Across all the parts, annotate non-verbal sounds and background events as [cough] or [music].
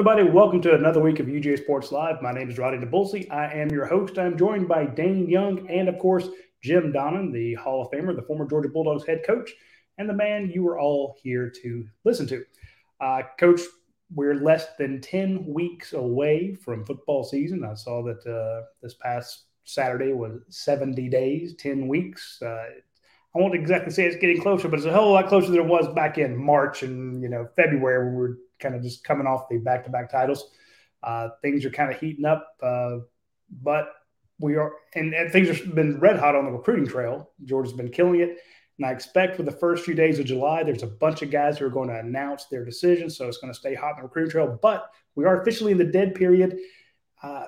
Everybody. Welcome to another week of UGA Sports Live. My name is Radi Nabulsi. I am your host. I'm joined by Dayne Young and, of course, Jim Donnan, the Hall of Famer, the former Georgia Bulldogs head coach, and the man you are all here to listen to. Uh, coach, we're less than 10 weeks away from football season. I saw that uh, this past Saturday was 70 days, 10 weeks. Uh, I won't exactly say it's getting closer, but it's a whole lot closer than it was back in March and you know February when we were kind of just coming off the back-to-back titles. Uh, things are kind of heating up, uh, but we are, and, and, things have been red hot on the recruiting trail. Georgia's been killing it, and I expect for the first few days of July, there's a bunch of guys who are going to announce their decisions, so it's going to stay hot in the recruiting trail. But we are officially in the dead period. Uh,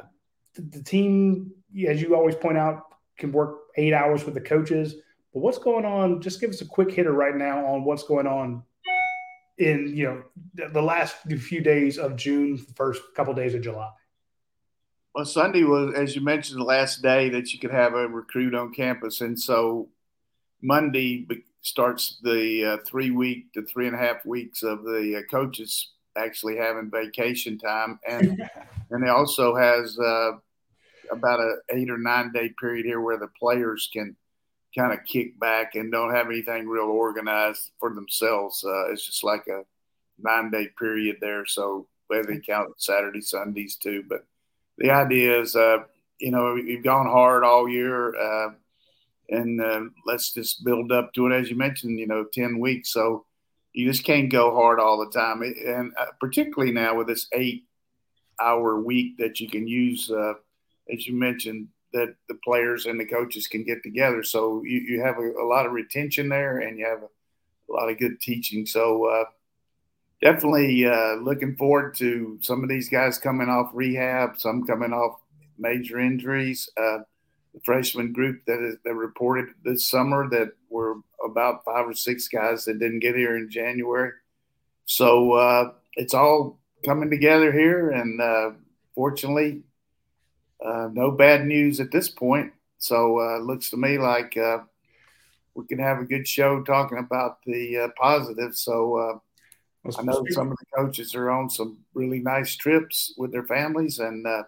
the, the team, as you always point out, can work eight hours with the coaches. But what's going on? Just give us a quick hitter right now on what's going on in you know the last few days of June, first couple of days of July? Well, Sunday was, as you mentioned, the last day that you could have a recruit on campus, and so Monday starts the uh, three week to three and a half weeks of the uh, coaches actually having vacation time, and [laughs] and it also has uh, about a eight or nine day period here where the players can kind of kick back and don't have anything real organized for themselves. Uh, it's just like a nine day period there. So whether they count Saturday, Sundays too. But the idea is, uh, you know, you've gone hard all year, uh, and uh, let's just build up to it. As you mentioned, you know, 10 weeks. So you just can't go hard all the time. And uh, particularly now with this eight hour week that you can use, uh, as you mentioned, that the players and the coaches can get together. So you, you have a, a lot of retention there and you have a, a lot of good teaching. So uh, definitely uh, looking forward to some of these guys coming off rehab, some coming off major injuries. Uh, the freshman group that, is, that reported this summer that were about five or six guys that didn't get here in January. So uh, it's all coming together here, and uh, fortunately, uh, no bad news at this point. So uh, it looks to me like uh, we can have a good show talking about the uh, positives. So uh, I know some of the coaches are on some really nice trips with their families and uh,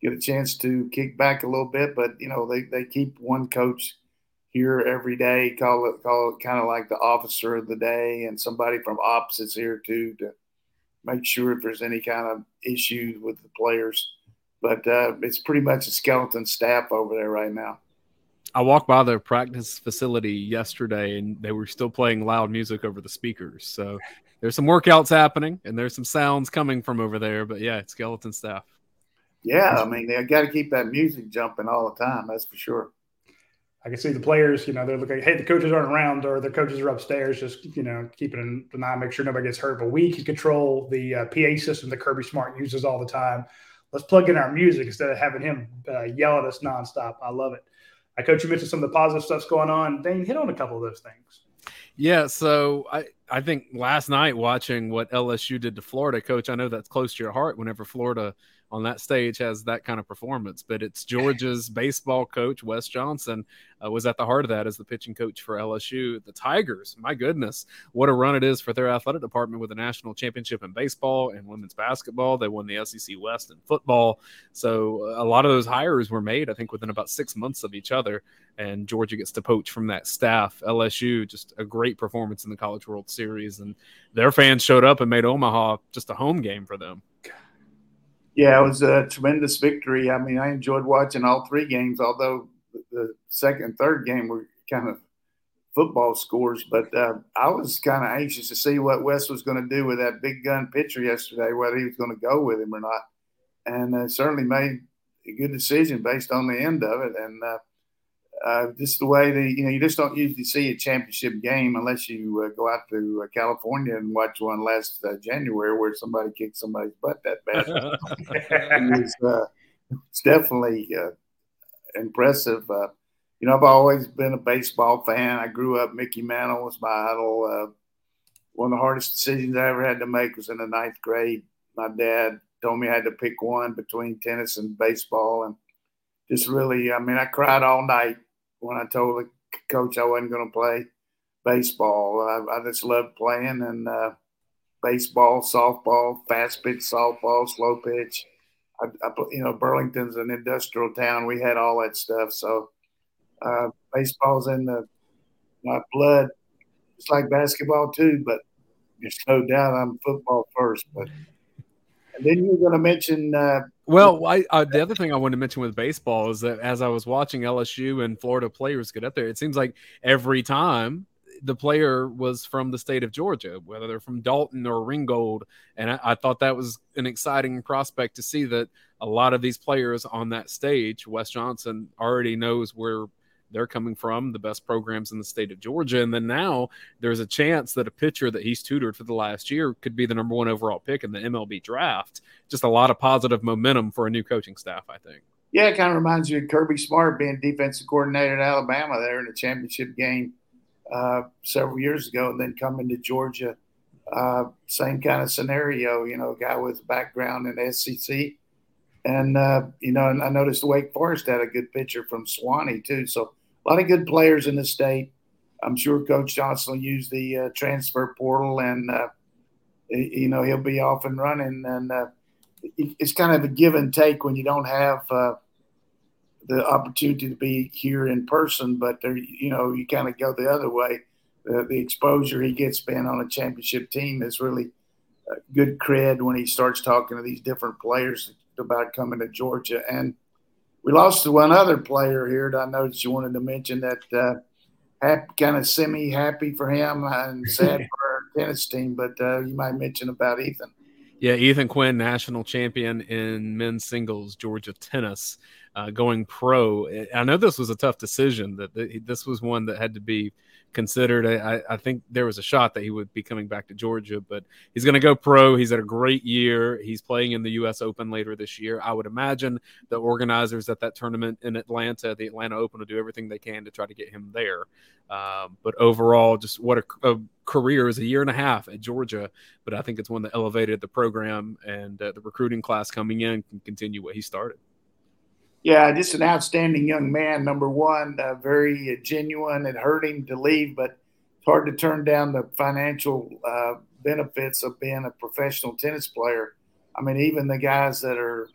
get a chance to kick back a little bit. But you know they, they keep one coach here every day, call it call it kind of like the officer of the day, and somebody from ops is here too to make sure if there's any kind of issues with the players but uh, it's pretty much a skeleton staff over there right now. I walked by their practice facility yesterday, and they were still playing loud music over the speakers. So there's some workouts happening, and there's some sounds coming from over there. But yeah, it's skeleton staff. Yeah, I mean they got to keep that music jumping all the time. That's for sure. I can see the players, you know, they're looking, hey, the coaches aren't around or the coaches are upstairs, just, you know, keeping an eye, make sure nobody gets hurt. But we can control the uh, PA system that Kirby Smart uses all the time let's plug in our music instead of having him uh, yell at us nonstop. I love it. I coach you mentioned some of the positive stuff's going on. Dayne, hit on a couple of those things. Yeah, so I I think last night watching what LSU did to Florida, coach, I know that's close to your heart whenever Florida on that stage has that kind of performance. But it's Georgia's [laughs] baseball coach, Wes Johnson, uh, was at the heart of that as the pitching coach for LSU. The Tigers, my goodness, what a run it is for their athletic department with a national championship in baseball and women's basketball. They won the SEC West in football. So a lot of those hires were made, I think, within about six months of each other. And Georgia gets to poach from that staff. LSU, just a great performance in the College World Series. And their fans showed up and made Omaha just a home game for them. Yeah, it was a tremendous victory. I mean, I enjoyed watching all three games, although the second and third game were kind of football scores. But uh, I was kind of anxious to see what Wes was going to do with that big gun pitcher yesterday, whether he was going to go with him or not. And uh, certainly made a good decision based on the end of it. And uh, uh, is the way they, you know, you just don't usually see a championship game unless you uh, go out to uh, California and watch one last uh, January where somebody kicked somebody's butt that bad. [laughs] it's, uh, it's, definitely uh, impressive. you know, I've always been a baseball fan. I grew up, Mickey Mantle was my idol. one of the hardest decisions I ever had to make was in the ninth grade. My dad told me I had to pick one between tennis and baseball. And just really, I mean, I cried all night when I told the coach I wasn't going to play baseball. I, I, just loved playing, and uh, baseball, softball, fast pitch, softball, slow pitch. I, I, you know, Burlington's an industrial town. We had all that stuff. So uh, baseball's in the my blood. It's like basketball too, but there's no doubt I'm football first. But then you're going to mention. Uh, well, I, uh, the other thing I wanted to mention with baseball is that as I was watching LSU and Florida players get up there, it seems like every time the player was from the state of Georgia, whether they're from Dalton or Ringgold. And I, I, thought that was an exciting prospect to see that a lot of these players on that stage, Wes Johnson already knows where they're coming from, the best programs in the state of Georgia. And then now there's a chance that a pitcher that he's tutored for the last year could be the number one overall pick in the MLB draft. Just a lot of positive momentum for a new coaching staff, I think. Yeah, it kind of reminds you of Kirby Smart being defensive coordinator at Alabama there in the championship game uh, several years ago, and then coming to Georgia. Uh, same kind of scenario, you know, guy with background in SEC. And, uh, you know, and I noticed Wake Forest had a good pitcher from Suwanee too. So a lot of good players in the state. I'm sure Coach Johnson will use the uh, transfer portal and, uh, you know, he'll be off and running. And uh, it's kind of a give and take when you don't have the opportunity to be here in person, but there, you know, you kind of go the other way. The, the exposure he gets being on a championship team is really good cred when he starts talking to these different players about coming to Georgia. And we lost to one other player here that I noticed you wanted to mention that uh, kind of semi happy for him and [laughs] sad for our tennis team, but uh, you might mention about Ethan. Yeah, Ethan Quinn, national champion in men's singles, Georgia tennis uh, going pro. I know this was a tough decision. That this was one that had to be considered. I, I, think there was a shot that he would be coming back to Georgia, but he's going to go pro. He's had a great year. He's playing in the U.S. Open later this year. I would imagine the organizers at that tournament in Atlanta, the Atlanta Open, will do everything they can to try to get him there. Um, but overall, just what a, a, career is a year and a half at Georgia. But I think it's one that elevated the program and uh, the recruiting class coming in can continue what he started. Yeah, just an outstanding young man. Number one, uh, very genuine. It hurt him to leave, but it's hard to turn down the financial uh, benefits of being a professional tennis player. I mean, even the guys that are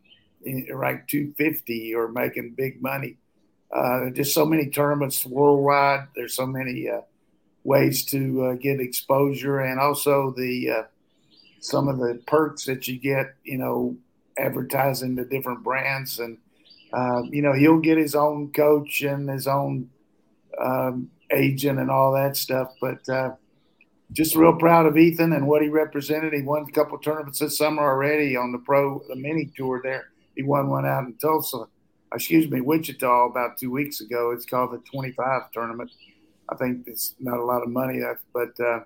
ranked 250 or making big money. Uh, just so many tournaments worldwide. There's so many uh, ways to uh, get exposure, and also the uh, some of the perks that you get. You know, advertising the different brands and uh, you know, he'll get his own coach and his own um, agent and all that stuff. But uh, just real proud of Ethan and what he represented. He won a couple tournaments this summer already on the pro, the mini tour there. He won one out in Tulsa, excuse me, Wichita about two weeks ago. It's called the 25 tournament. I think it's not a lot of money, but uh,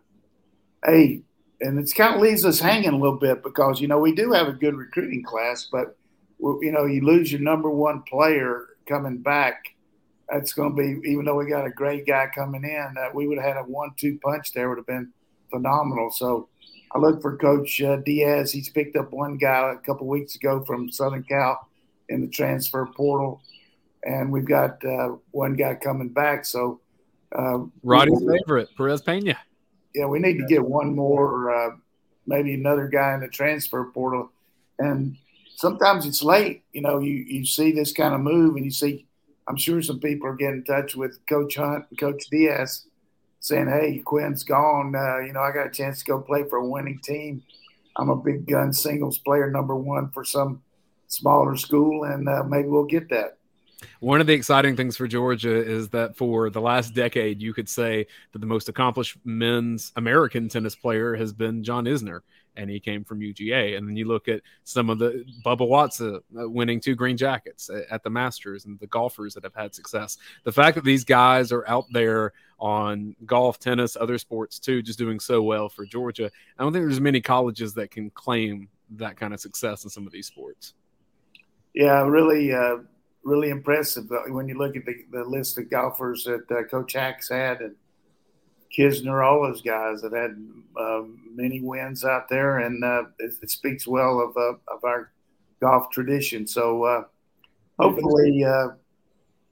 hey, and it kind of leaves us hanging a little bit because, you know, we do have a good recruiting class, but – you know, you lose your number one player coming back. That's going to be, even though we got a great guy coming in, uh, we would have had a one-two punch there. Would have been phenomenal. So I look for Coach uh, Diaz. He's picked up one guy a couple weeks ago from Southern Cal in the transfer portal, and we've got uh, one guy coming back. So uh, Radi's favorite, Perez Pena. Yeah, we need to get one more, uh, maybe another guy in the transfer portal, and sometimes it's late. You know, you, you see this kind of move and you see, I'm sure some people are getting in touch with Coach Hunt and Coach Diaz saying, hey, Quinn's gone. Uh, you know, I got a chance to go play for a winning team. I'm a big gun singles player, number one for some smaller school, and uh, maybe we'll get that. One of the exciting things for Georgia is that for the last decade, you could say that the most accomplished men's American tennis player has been John Isner and he came from UGA. And then you look at some of the Bubba Watson uh, winning two green jackets at the Masters and the golfers that have had success. The fact that these guys are out there on golf, tennis, other sports too, just doing so well for Georgia. I don't think there's many colleges that can claim that kind of success in some of these sports. Yeah, really, uh, really impressive when you look at the, the list of golfers that uh, Coach Haack's had and Kisner, all those guys that had uh, many wins out there, and uh, it, it, speaks well of uh, of our golf tradition. So uh, hopefully uh,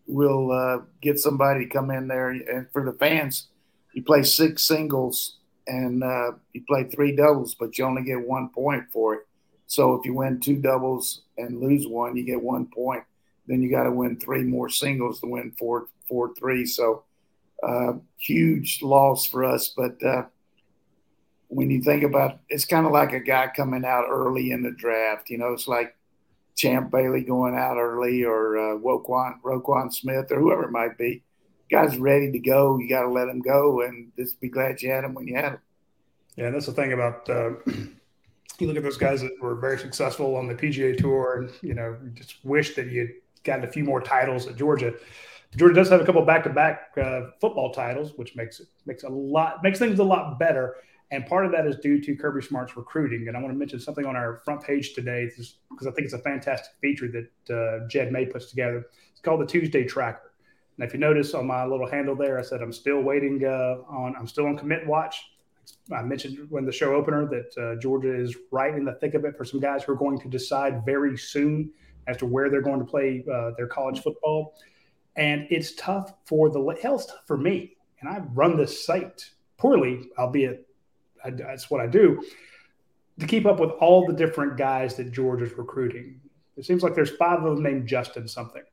we'll get somebody to come in there. And for the fans, you play six singles and you play three doubles, but you only get one point for it. So if you win two doubles and lose one, you get one point. Then you got to win three more singles to win four four three. So uh, huge loss for us. But uh, when you think about, it's kind of like a guy coming out early in the draft. You know, it's like Champ Bailey going out early, or uh, Roquan Roquan Smith, or whoever it might be. Guy's ready to go. You got to let him go, and just be glad you had him when you had him. Yeah, that's the thing about uh, [clears throat] you look at those guys that were very successful on the PGA Tour, and you know, just wish that you'd gotten a few more titles at Georgia. Georgia does have a couple back-to-back uh, football titles, which makes it makes a lot makes things a lot better. And part of that is due to Kirby Smart's recruiting. And I want to mention something on our front page today because I think it's a fantastic feature that uh, Jed May puts together. It's called the Tuesday Tracker. And if you notice on my little handle there, I said I'm still waiting uh, on I'm still on commit watch. I mentioned when the show opener that uh, Georgia is right in the thick of it for some guys who are going to decide very soon as to where they're going to play uh, their college football. And it's tough for the hell's tough for me. And I run this site poorly, albeit I, that's what I do to keep up with all the different guys that george is recruiting. It seems like there's five of them named Justin something,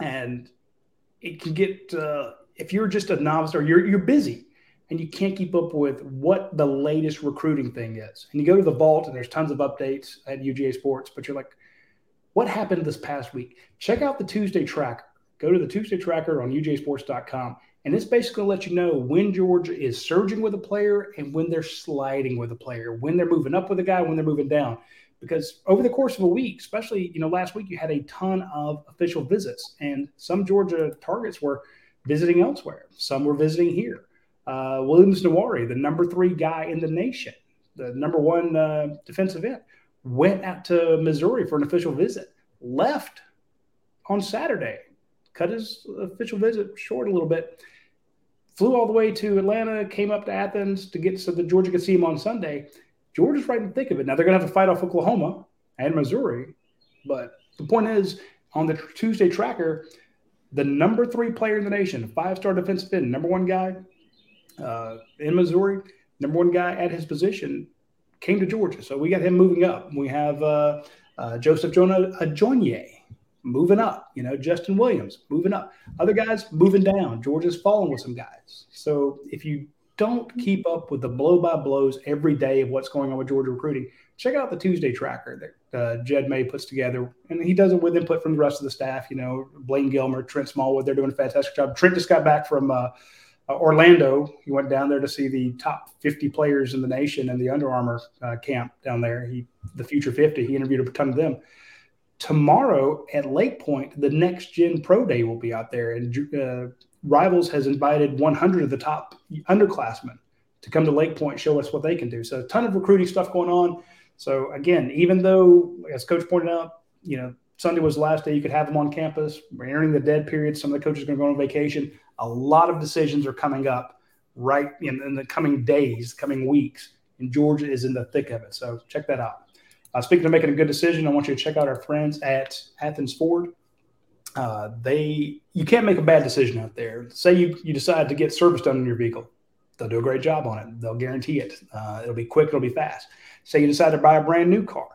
and it can get uh, if you're just a novice or you're you're busy and you can't keep up with what the latest recruiting thing is. And you go to the vault and there's tons of updates at UGA Sports, but you're like, what happened this past week? Check out the Tuesday tracker. Go to the Tuesday tracker on UGASports.com. And it's basically let you know when Georgia is surging with a player and when they're sliding with a player, when they're moving up with a guy, when they're moving down. Because over the course of a week, especially you know last week, you had a ton of official visits, and some Georgia targets were visiting elsewhere. Some were visiting here uh, Williams Nwaneri, the number three guy in the nation, the number one uh, defensive end, went out to Missouri for an official visit, left on Saturday, cut his official visit short a little bit, flew all the way to Atlanta, came up to Athens to get so that Georgia could see him on Sunday. Georgia's right in the thick of it. Now they're going to have to fight off Oklahoma and Missouri, but the point is on the Tuesday tracker, the number three player in the nation, five star defensive end, number one guy, uh, in Missouri, number one guy at his position, came to Georgia. So we got him moving up. We have uh, uh, Joseph Jonah Ajonye moving up. You know, Justin Williams moving up. Other guys moving down. Georgia's falling with some guys. So if you don't keep up with the blow by blows every day of what's going on with Georgia recruiting, check out the Tuesday tracker that uh, Jed May puts together. And he does it with input from the rest of the staff. You know, Blayne Gilmer, Trent Smallwood, they're doing a fantastic job. Trent just got back from uh, uh, Orlando. He went down there to see the top 50 players in the nation in the Under Armour uh, camp down there. He, the Future 50, he interviewed a ton of them. Tomorrow at Lake Point, the Next Gen Pro Day will be out there, and uh, Rivals has invited 100 of the top underclassmen to come to Lake Point, show us what they can do. So, a ton of recruiting stuff going on. So, again, even though, as Coach pointed out, you know, Sunday was the last day you could have them on campus. We're entering the dead period. Some of the coaches are going to go on vacation a lot of decisions are coming up right in, in the coming days, coming weeks, and Georgia is in the thick of it. So check that out. Uh, speaking of making a good decision, I want you to check out our friends at Athens Ford. Uh, they you can't make a bad decision out there. Say you you decide to get service done in your vehicle, they'll do a great job on it. They'll guarantee it. Uh, it'll be quick. It'll be fast. Say you decide to buy a brand new car,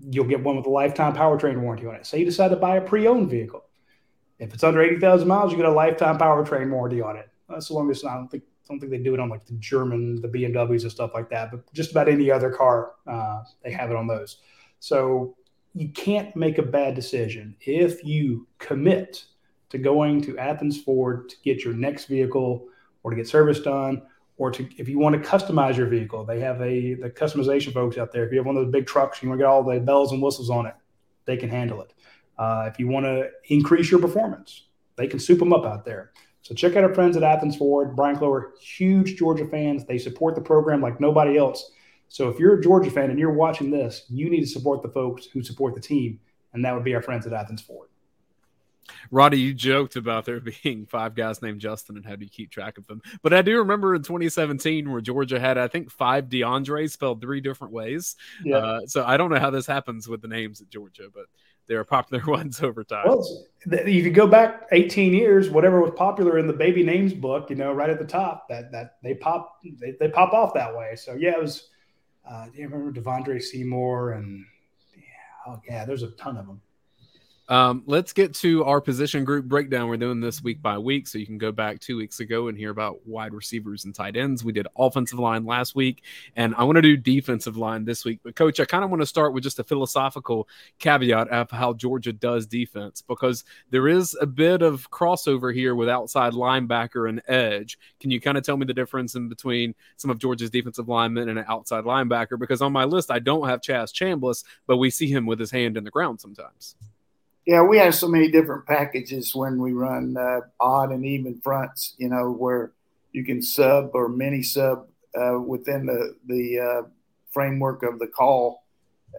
you'll get one with a lifetime powertrain warranty on it. Say you decide to buy a pre-owned vehicle, if it's under eighty thousand miles, you get a lifetime powertrain warranty on it. As long as I don't think don't think they do it on like the German, the BMWs and stuff like that, but just about any other car, uh, they have it on those. So you can't make a bad decision if you commit to going to Athens Ford to get your next vehicle or to get service done or to if you want to customize your vehicle they have a the customization folks out there if you have one of those big trucks you want to get all the bells and whistles on it they can handle it uh, if you want to increase your performance, they can soup them up out there. So check out our friends at Athens Ford, Brian Clover, huge Georgia fans. They support the program like nobody else. So if you're a Georgia fan and you're watching this, you need to support the folks who support the team, and that would be our friends at Athens Ford. Radi, you joked about there being five guys named Justin and how do you keep track of them? But I do remember in 2017 where Georgia had, I think, five DeAndre spelled three different ways. Yeah. Uh, so I don't know how this happens with the names at Georgia, but they were popular [laughs] ones over time. Well, if you go back 18 years, whatever was popular in the baby names book, you know, right at the top, that that they pop they, they pop off that way. So yeah, it was. Uh, do you remember Devondre Seymour and yeah, oh yeah, there's a ton of them. Um, let's get to our position group breakdown. We're doing this week by week, so you can go back two weeks ago and hear about wide receivers and tight ends. We did offensive line last week, and I want to do defensive line this week. But, coach, I kind of want to start with just a philosophical caveat of how Georgia does defense because there is a bit of crossover here with outside linebacker and edge. Can you kind of tell me the difference in between some of Georgia's defensive linemen and an outside linebacker? Because on my list, I don't have Chaz Chambliss, but we see him with his hand in the ground sometimes. Yeah, we have so many different packages when we run uh, odd and even fronts. You know, where you can sub or mini sub uh, within the the uh, framework of the call,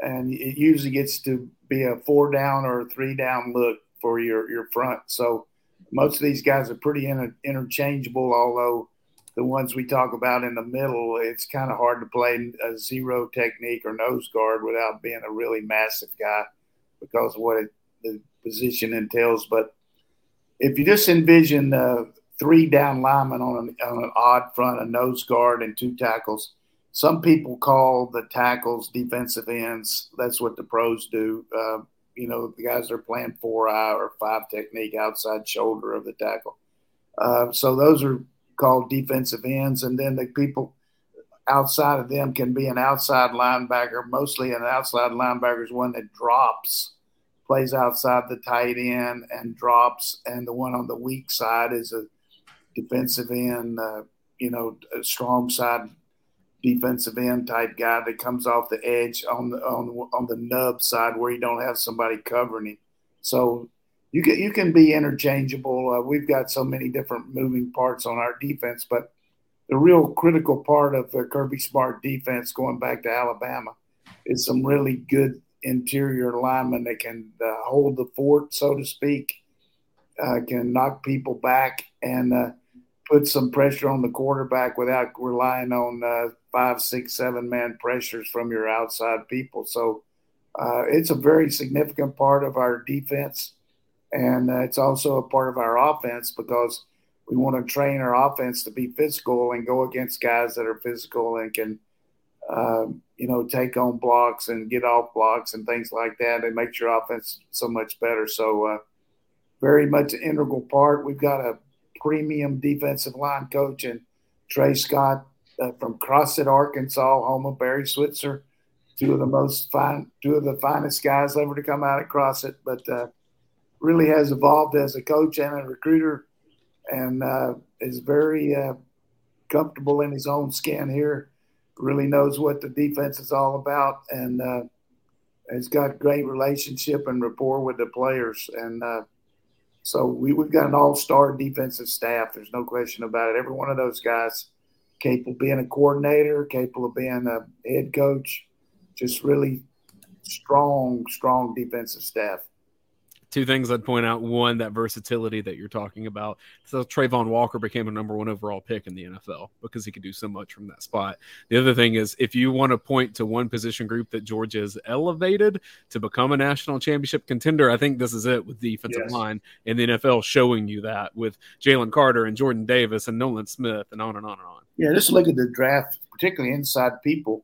and it usually gets to be a four down or a three down look for your your front. So most of these guys are pretty inter- interchangeable. Although the ones we talk about in the middle, it's kind of hard to play a zero technique or nose guard without being a really massive guy because what it the position entails. But if you just envision uh, three down linemen on an, on an odd front, a nose guard, and two tackles, some people call the tackles defensive ends. That's what the pros do. Uh, you know, the guys are playing four eye or five technique outside shoulder of the tackle. Uh, so those are called defensive ends. And then the people outside of them can be an outside linebacker. Mostly an outside linebacker is one that drops plays outside the tight end and drops, and the one on the weak side is a defensive end, uh, you know, strong side defensive end type guy that comes off the edge on the on on the nub side where you don't have somebody covering him. So you can you can be interchangeable. Uh, we've got so many different moving parts on our defense, but the real critical part of the Kirby Smart defense, going back to Alabama, is some really good interior linemen that can uh, hold the fort, so to speak, uh, can knock people back and uh, put some pressure on the quarterback without relying on uh, five, six, seven man pressures from your outside people. So uh, it's a very significant part of our defense. And uh, it's also a part of our offense because we want to train our offense to be physical and go against guys that are physical and can um, you know, take on blocks and get off blocks and things like that. It makes your offense so much better. So, uh, very much an integral part. We've got a premium defensive line coach and Tray Scott uh, from Crossett Arkansas, home of Barry Switzer, two of the most fine, two of the finest guys ever to come out of Crossett, but uh, really has evolved as a coach and a recruiter, and uh, is very uh, comfortable in his own skin here really knows what the defense is all about and uh, has got great relationship and rapport with the players. And uh, so we, we've got an all-star defensive staff. There's no question about it. Every one of those guys capable of being a coordinator, capable of being a head coach, just really strong, strong defensive staff two things I'd point out. One, that versatility that you're talking about. So Travon Walker became a number one overall pick in the NFL because he could do so much from that spot. The other thing is if you want to point to one position group that Georgia has elevated to become a national championship contender, I think this is it with the defensive yes. line in the NFL showing you that with Jalen Carter and Jordan Davis and Nolan Smith and on and on and on. Yeah, just look at the draft, particularly inside people.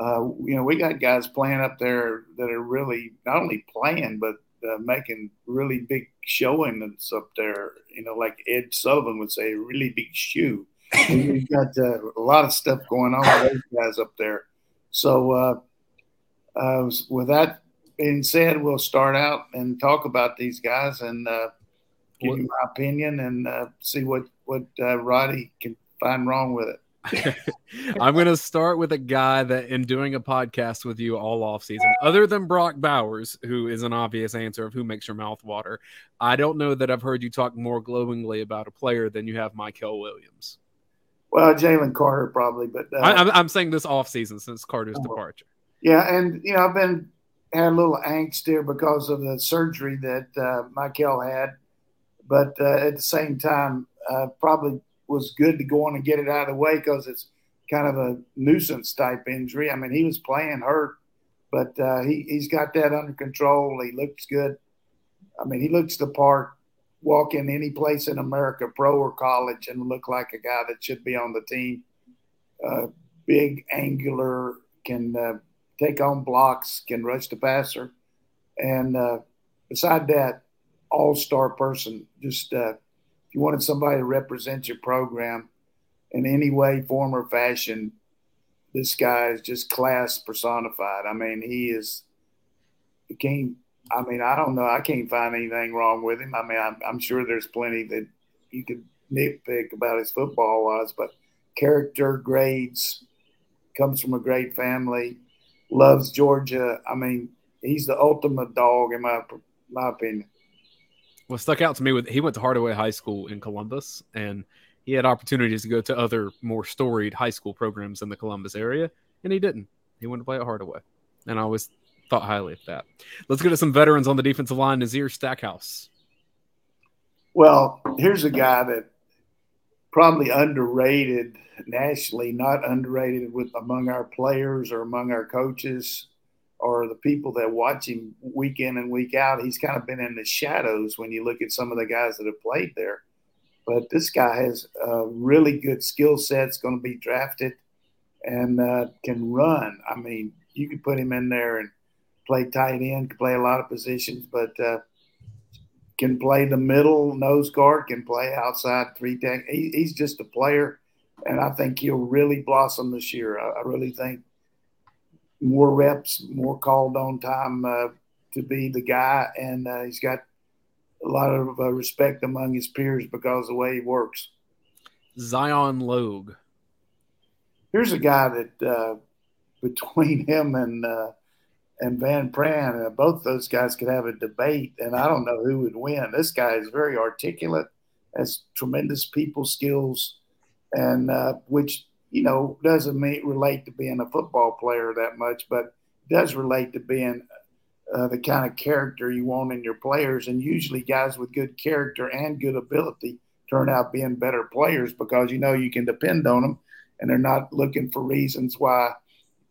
Uh, you know, we got guys playing up there that are really not only playing, but uh, making really big showings up there. You know, like Ed Sullivan would say, really big shoe. [laughs] We've got uh, a lot of stuff going on with those guys up there. So, uh, uh, with that being said, we'll start out and talk about these guys and uh, give you my opinion and uh, see what what Radi can find wrong with it. I'm going to start with a guy that, in doing a podcast with you all off season, other than Brock Bowers, who is an obvious answer of who makes your mouth water, I don't know that I've heard you talk more glowingly about a player than you have Mykel Williams. Well, Jalen Carter probably, but uh, I, am saying this off season since Carter's oh, departure. Yeah, and you know I've been had a little angst here because of the surgery that uh, Mykel had, but uh, at the same time, uh, probably was good to go on and get it out of the way because it's kind of a nuisance type injury. I mean, he was playing hurt but uh, he he's got that under control. He looks good. I mean, he looks the part. Walk in any place in America, pro or college, and look like a guy that should be on the team. Uh, big, angular, can uh, take on blocks, can rush the passer, and uh, beside that, all star person. Just uh, you wanted somebody to represent your program in any way, form, or fashion, this guy is just class personified. I mean, he is. He can't. I mean, I don't know. I can't find anything wrong with him. I mean, I'm, I'm sure there's plenty that you could nitpick about his football wise, but character, grades, comes from a great family, loves Georgia. I mean, he's the ultimate dog in my my opinion. What stuck out to me with he went to Hardaway High School in Columbus, and he had opportunities to go to other more storied high school programs in the Columbus area, and he didn't. He went to play at Hardaway, and I always thought highly of that. Let's get to some veterans on the defensive line. Nazir Stackhouse. Well, here's a guy that probably underrated nationally, not underrated with among our players or among our coaches or the people that watch him week in and week out. He's kind of been in the shadows when you look at some of the guys that have played there. But this guy has a really good skill set. It's going to be drafted and uh, can run. I mean, you could put him in there and play tight end, can play a lot of positions, but uh, can play the middle nose guard, can play outside three tech. He, he's just a player, and I think he'll really blossom this year. I, I really think more reps, more called on time uh, to be the guy, and uh, he's got a lot of uh, respect among his peers because of the way he works. Zion Logue. Here's a guy that uh, between him and uh, and Van Pran, uh, both those guys could have a debate, and I don't know who would win. This guy is very articulate, has tremendous people skills, and which you know, doesn't mean, relate to being a football player that much, but does relate to being uh, the kind of character you want in your players. And usually, guys with good character and good ability turn out being better players because you know you can depend on them, and they're not looking for reasons why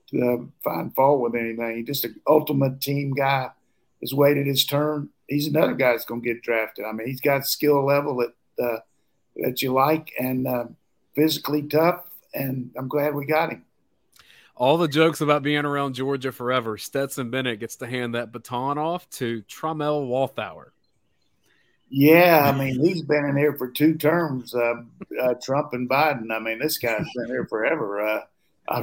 to find fault with anything. Just an ultimate team guy. Has waited his turn. He's another guy that's going to get drafted. I mean, he's got skill level that uh, that you like and uh, physically tough and I'm glad we got him. All the jokes about being around Georgia forever. Stetson Bennett gets to hand that baton off to Tramel Walthour. Yeah, I mean he's been in here for two terms, uh, uh, Trump and Biden. I mean this guy's been here forever. Uh, [laughs] I,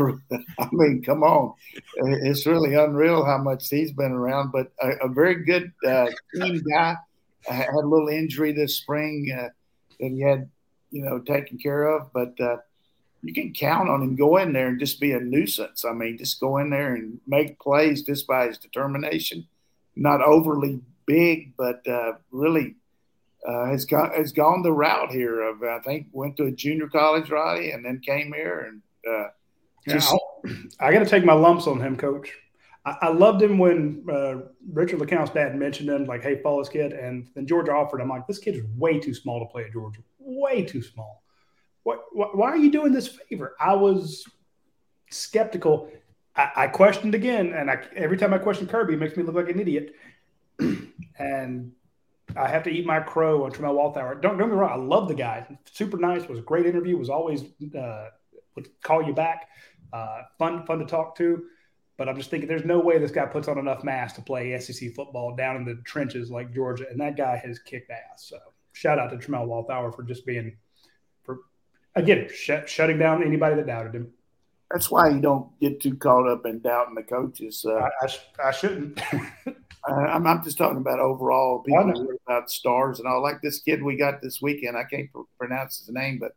I, mean, come on, it's really unreal how much he's been around. But a, a very good uh, team guy. I had a little injury this spring uh, that he had, you know, taken care of, but uh, you can count on him go in there and just be a nuisance. I mean, just go in there and make plays just by his determination. Not overly big, but uh, really uh, has gone has gone the route here of I think went to a junior college, Radi, and then came here and. Uh, just, yeah, I got to take my lumps on him, Coach. I, I loved him when uh, Richard LeCounte's dad mentioned him, like, "Hey, follow this kid," and then Georgia offered him. Like, this kid is way too small to play at Georgia. Way too small what, why are you doing this favor? I was skeptical. I, I questioned again, and I, every time I question Kirby, it makes me look like an idiot. [clears throat] and I have to eat my crow on Tramel Walthour. Don't, don't get me wrong, I love the guy. Super nice. Was a great interview. Was always uh, would call you back. Uh, fun, fun to talk to. But I'm just thinking, there's no way this guy puts on enough mass to play SEC football down in the trenches like Georgia, and that guy has kicked ass. So shout out to Tramel Walthour for just being again, sh- shutting down anybody that doubted him. That's why you don't get too caught up in doubting the coaches. Uh, I, I, sh- I, shouldn't. [laughs] I'm, I'm, just talking about overall people about stars and all. Like this kid we got this weekend, I can't pr- pronounce his name, but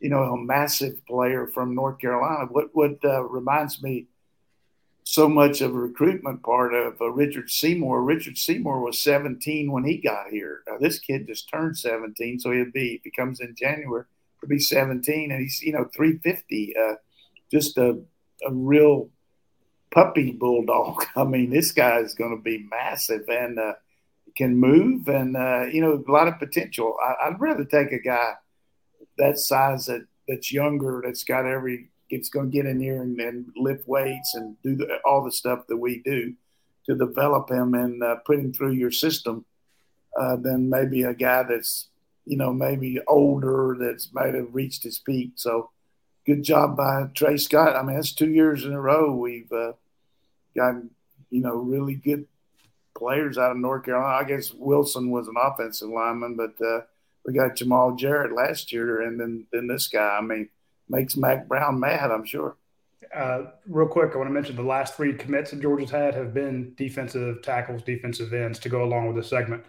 you know, a massive player from North Carolina. What what uh, reminds me so much of a recruitment part of uh, Richard Seymour. Richard Seymour was 17 when he got here. Uh, this kid just turned 17, so he'll be if he comes in January be 17, and he's you know 350, uh, just a a real puppy bulldog. [laughs] I mean, this guy is going to be massive and uh, can move, and uh, you know a lot of potential. I, would rather take a guy that size that that's younger, that's got every it's going to get in here and, and lift weights and do the, all the stuff that we do to develop him and uh, put him through your system uh, than maybe a guy that's you know maybe older that's might have reached his peak. So good job by Tray Scott. I mean, that's two years in a row we've uh, gotten you know really good players out of North Carolina. I guess Wilson was an offensive lineman, but uh, we got Jamaal Jarrett last year, and then then this guy. I mean, makes Mack Brown mad. I'm sure. Uh, real quick, I want to mention the last three commits that Georgia's had have been defensive tackles, defensive ends to go along with this segment.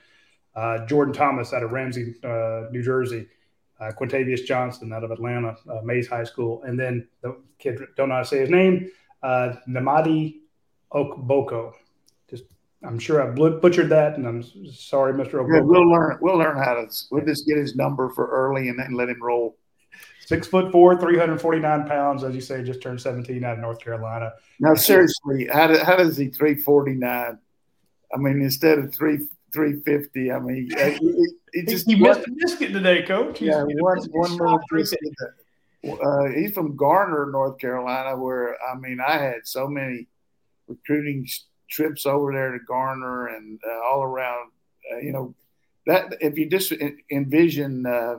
Uh, Jordan Thomas out of Ramsey, uh, New Jersey. Uh, Quintavious Johnson out of Atlanta, uh, Mays High School. And then the kid, don't know how to say his name, uh, Nnamdi Ogboko. Just, I'm sure I butchered that, and I'm sorry, Mr. Okboko. Yeah, we'll learn. We'll learn how to. We'll just get his number for early, and then let him roll. Six foot four, 349 pounds, as you say, just turned 17 out of North Carolina. Now, seriously, how, do, how does he 349? I mean, instead of three 350. I mean, he, he just he missed a biscuit today, coach. He's, yeah, one, one little biscuit. Uh, he's from Garner, North Carolina, where I mean, I had so many recruiting trips over there to Garner and uh, all around. Uh, you know, that if you just envision uh,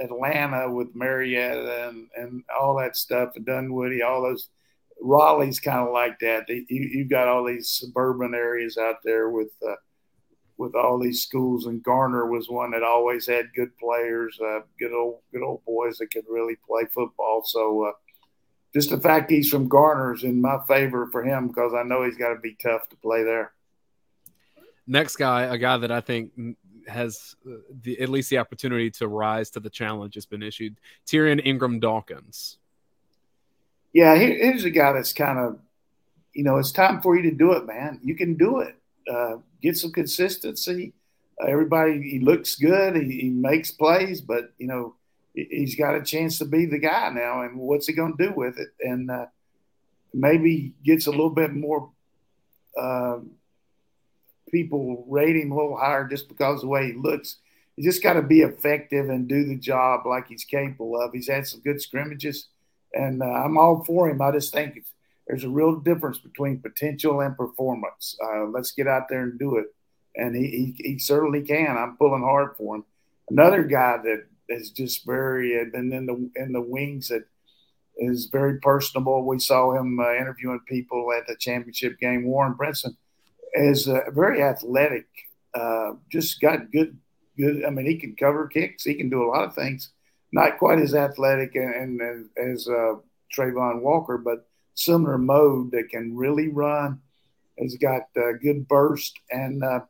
Atlanta with Marietta and, and all that stuff, and Dunwoody, all those. Raleigh's kind of like that. You, you've got all these suburban areas out there with uh, with all these schools, and Garner was one that always had good players, uh, good old good old boys that could really play football. So uh, just the fact he's from Garner is in my favor for him because I know he's got to be tough to play there. Next guy, a guy that I think has uh, the, at least the opportunity to rise to the challenge has been issued. Tyrion Ingram Dawkins. Yeah, here's a guy that's kind of, you know, it's time for you to do it, man. You can do it. Uh, get some consistency. Uh, everybody, he looks good. He, he, makes plays, but you know, he's got a chance to be the guy now. And what's he going to do with it? And uh, maybe gets a little bit more uh, people rate him a little higher just because of the way he looks. He just got to be effective and do the job like he's capable of. He's had some good scrimmages, and I'm all for him. I just think there's a real difference between potential and performance. Uh, let's get out there and do it. And he, he, he, certainly can. I'm pulling hard for him. Another guy that is just very been in the in the wings that is very personable. We saw him uh, interviewing people at the championship game. Warren Brinson is uh, very athletic. Uh, just got good good. I mean, he can cover kicks. He can do a lot of things. Not quite as athletic and, and as uh, Travon Walker, but similar mode that can really run, has got uh, good burst, and uh,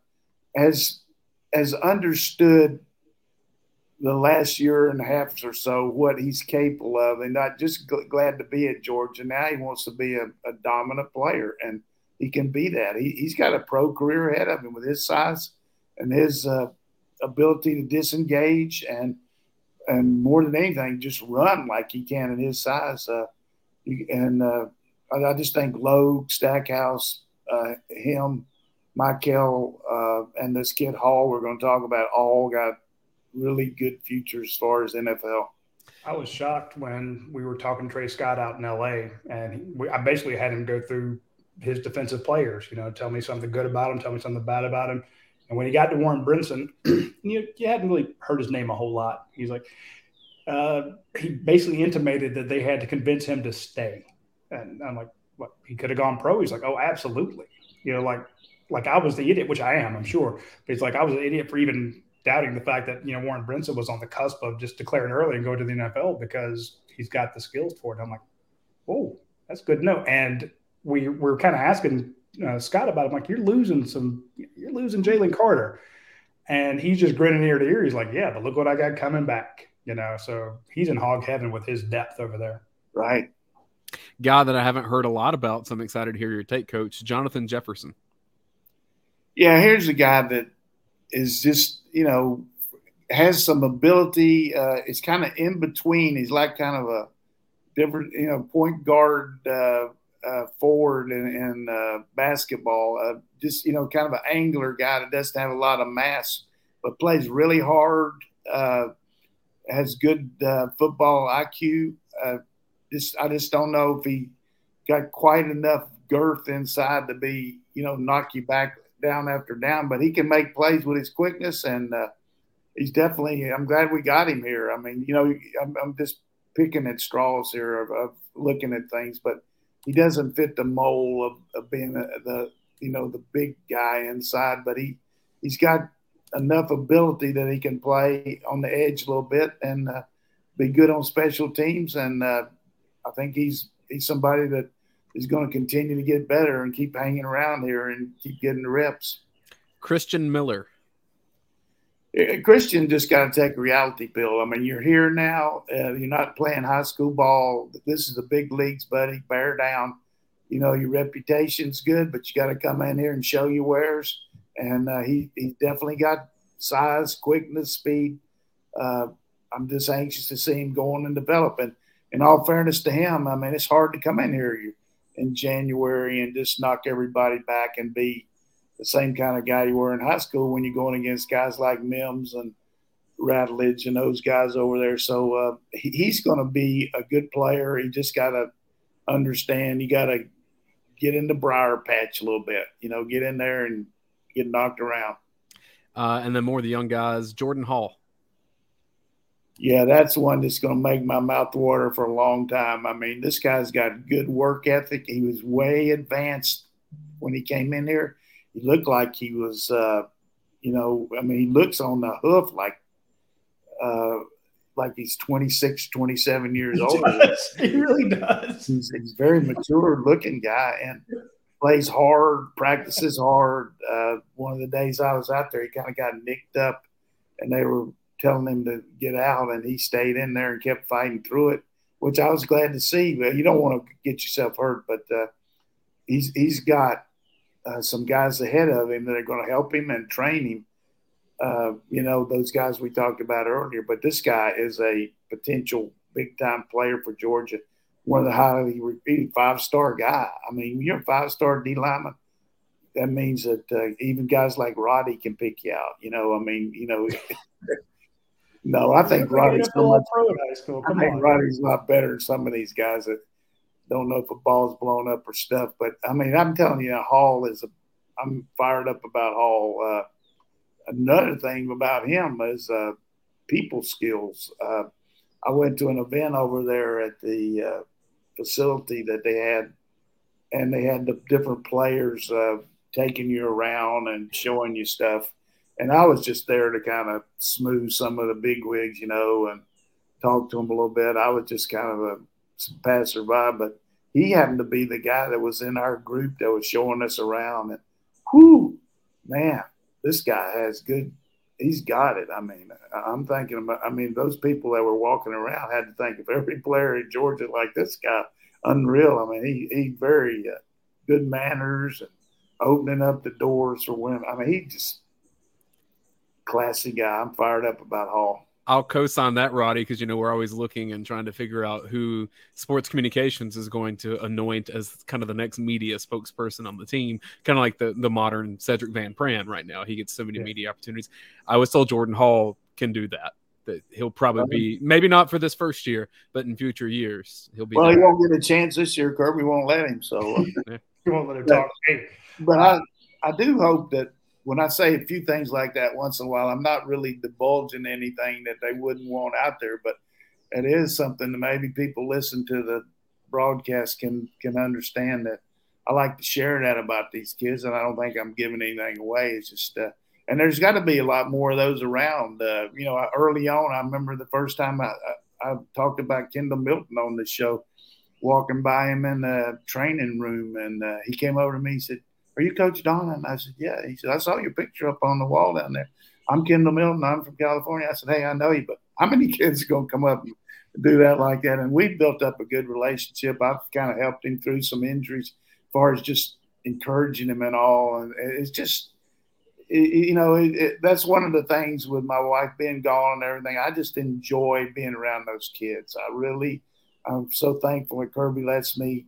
has has understood the last year and a half or so what he's capable of, and not just gl- glad to be at Georgia. Now he wants to be a, a dominant player, and he can be that. He, has got a pro career ahead of him with his size and his uh, ability to disengage and and more than anything, just run like he can in his size. Uh, and uh, I just think Logue, Stackhouse, uh, him, Mykel, uh, and this kid Hall, we're going to talk about, all got really good futures as far as NFL. I was shocked when we were talking Tray Scott out in LA, and we, I basically had him go through his defensive players. You know, tell me something good about him, tell me something bad about him. And when he got to Warren Brinson, [clears throat] you, you hadn't really heard his name a whole lot. He's like, uh, he basically intimated that they had to convince him to stay. And I'm like, what? He could have gone pro. He's like, oh, absolutely. You know, like, like I was the idiot, which I am, I'm sure. But he's like, I was an idiot for even doubting the fact that you know Warren Brinson was on the cusp of just declaring early and going to the NFL because he's got the skills for it. I'm like, oh, that's good to know. And we were kind of asking uh, Scott about it. I'm like, you're losing some, you're losing Jalen Carter, and he's just grinning ear to ear. He's like, yeah, but look what I got coming back. You know, so he's in hog heaven with his depth over there. Right guy that I haven't heard a lot about. So I'm excited to hear your take, Coach Jonathan Jefferson. Yeah, here's a guy that is just you know has some ability. Uh, it's kind of in between. He's like kind of a different, you know, point guard, uh, uh, forward in, in uh, basketball. Uh, just you know, kind of an angler guy that doesn't have a lot of mass, but plays really hard. Uh, has good football IQ just I just don't know if he got quite enough girth inside to be you know knock you back down after down. But he can make plays with his quickness, and uh, he's definitely. I'm glad we got him here. I mean, you know, I'm, I'm just picking at straws here of, of, looking at things, but he doesn't fit the mold of, of being a, the you know the big guy inside. But he he's got enough ability that he can play on the edge a little bit and uh, be good on special teams. And uh, I think he's he's somebody that is going to continue to get better and keep hanging around here and keep getting the reps. Christian Miller. Christian just got to take a reality pill. I mean, you're here now. Uh, you're not playing high school ball. This is the big leagues, buddy. Bear down. You know, your reputation's good, but you got to come in here and show your wares and uh, he he definitely got size, quickness, speed. Uh, I'm just anxious to see him going and developing. In all fairness to him, I mean it's hard to come in here in January and just knock everybody back and be the same kind of guy you were in high school when you're going against guys like Mims and Ratledge and those guys over there. So uh, he, he's going to be a good player. He just got to understand. You got to get in the briar patch a little bit. You know, get in there and get knocked around. Uh, and then more of the young guys, Jordan Hall. Yeah, that's one that's going to make my mouth water for a long time. I mean, this guy's got good work ethic. He was way advanced when he came in here. He looked like he was, uh, you know, I mean, he looks on the hoof like, uh, like he's 26, 27 years he old. Does. He really does. He's, he's a very mature looking guy. And plays hard, practices hard. Uh, one of the days I was out there, he kind of got nicked up, and they were telling him to get out, and he stayed in there and kept fighting through it, which I was glad to see. But you don't want to get yourself hurt, but uh, he's he's got uh, some guys ahead of him that are going to help him and train him. Uh, you know those guys we talked about earlier, but this guy is a potential big time player for Georgia one of the highly repeated five star guy. I mean, you're a five star D lineman. That means that uh, even guys like Radi can pick you out. You know, I mean, you know, [laughs] no, I think Radi's so much. High school. Come I think on. Radi's a lot better than some of these guys that don't know if a ball's blown up or stuff. But I mean, I'm telling you, Hall is. A, I'm fired up about Hall. Uh, another thing about him is uh, people skills. Uh, I went to an event over there at the uh, facility that they had, and they had the different players uh, taking you around and showing you stuff. And I was just there to kind of smooth some of the big wigs, you know, and talk to them a little bit. I was just kind of a passerby, but he happened to be the guy that was in our group that was showing us around. And whoo, man, this guy has good. He's got it. I mean, I'm thinking about. I mean, those people that were walking around had to think of every [laughs] player in Georgia like this guy. Unreal. I mean, he he very uh, good manners and opening up the doors for women. I mean, he just classy guy. I'm fired up about Hall. I'll co-sign that, Radi, because you know we're always looking and trying to figure out who sports communications is going to anoint as kind of the next media spokesperson on the team, kind of like the the modern Sedrick Van Pran right now. He gets so many yeah. media opportunities. I was told Jordan Hall can do that. That he'll probably be maybe not for this first year, but in future years he'll be. Well, there. he won't get a chance this year. Kirby won't let him, so uh, [laughs] he won't let him talk. Hey, but I I do hope that when I say a few things like that once in a while, I'm not really divulging anything that they wouldn't want out there, but it is something that maybe people listen to the broadcast can can understand that I like to share that about these kids, and I don't think I'm giving anything away. It's just, uh, and there's got to be a lot more of those around. Uh, you know, early on, I remember the first time I, I, I talked about Kendall Milton on the show, walking by him in the training room, and uh, he came over to me. He said, are you Coach Don? And I said, Yeah. He said, I saw your picture up on the wall down there. I'm Kendall Milton. I'm from California. I said, Hey, I know you, but how many [laughs] kids are going to come up and do that like that? And we built up a good relationship. I've kind of helped him through some injuries as far as just encouraging him and all. And it's just, you know, it, it, that's one of the things with my wife being gone and everything. I just enjoy being around those kids. I really, I'm so thankful that Kirby lets me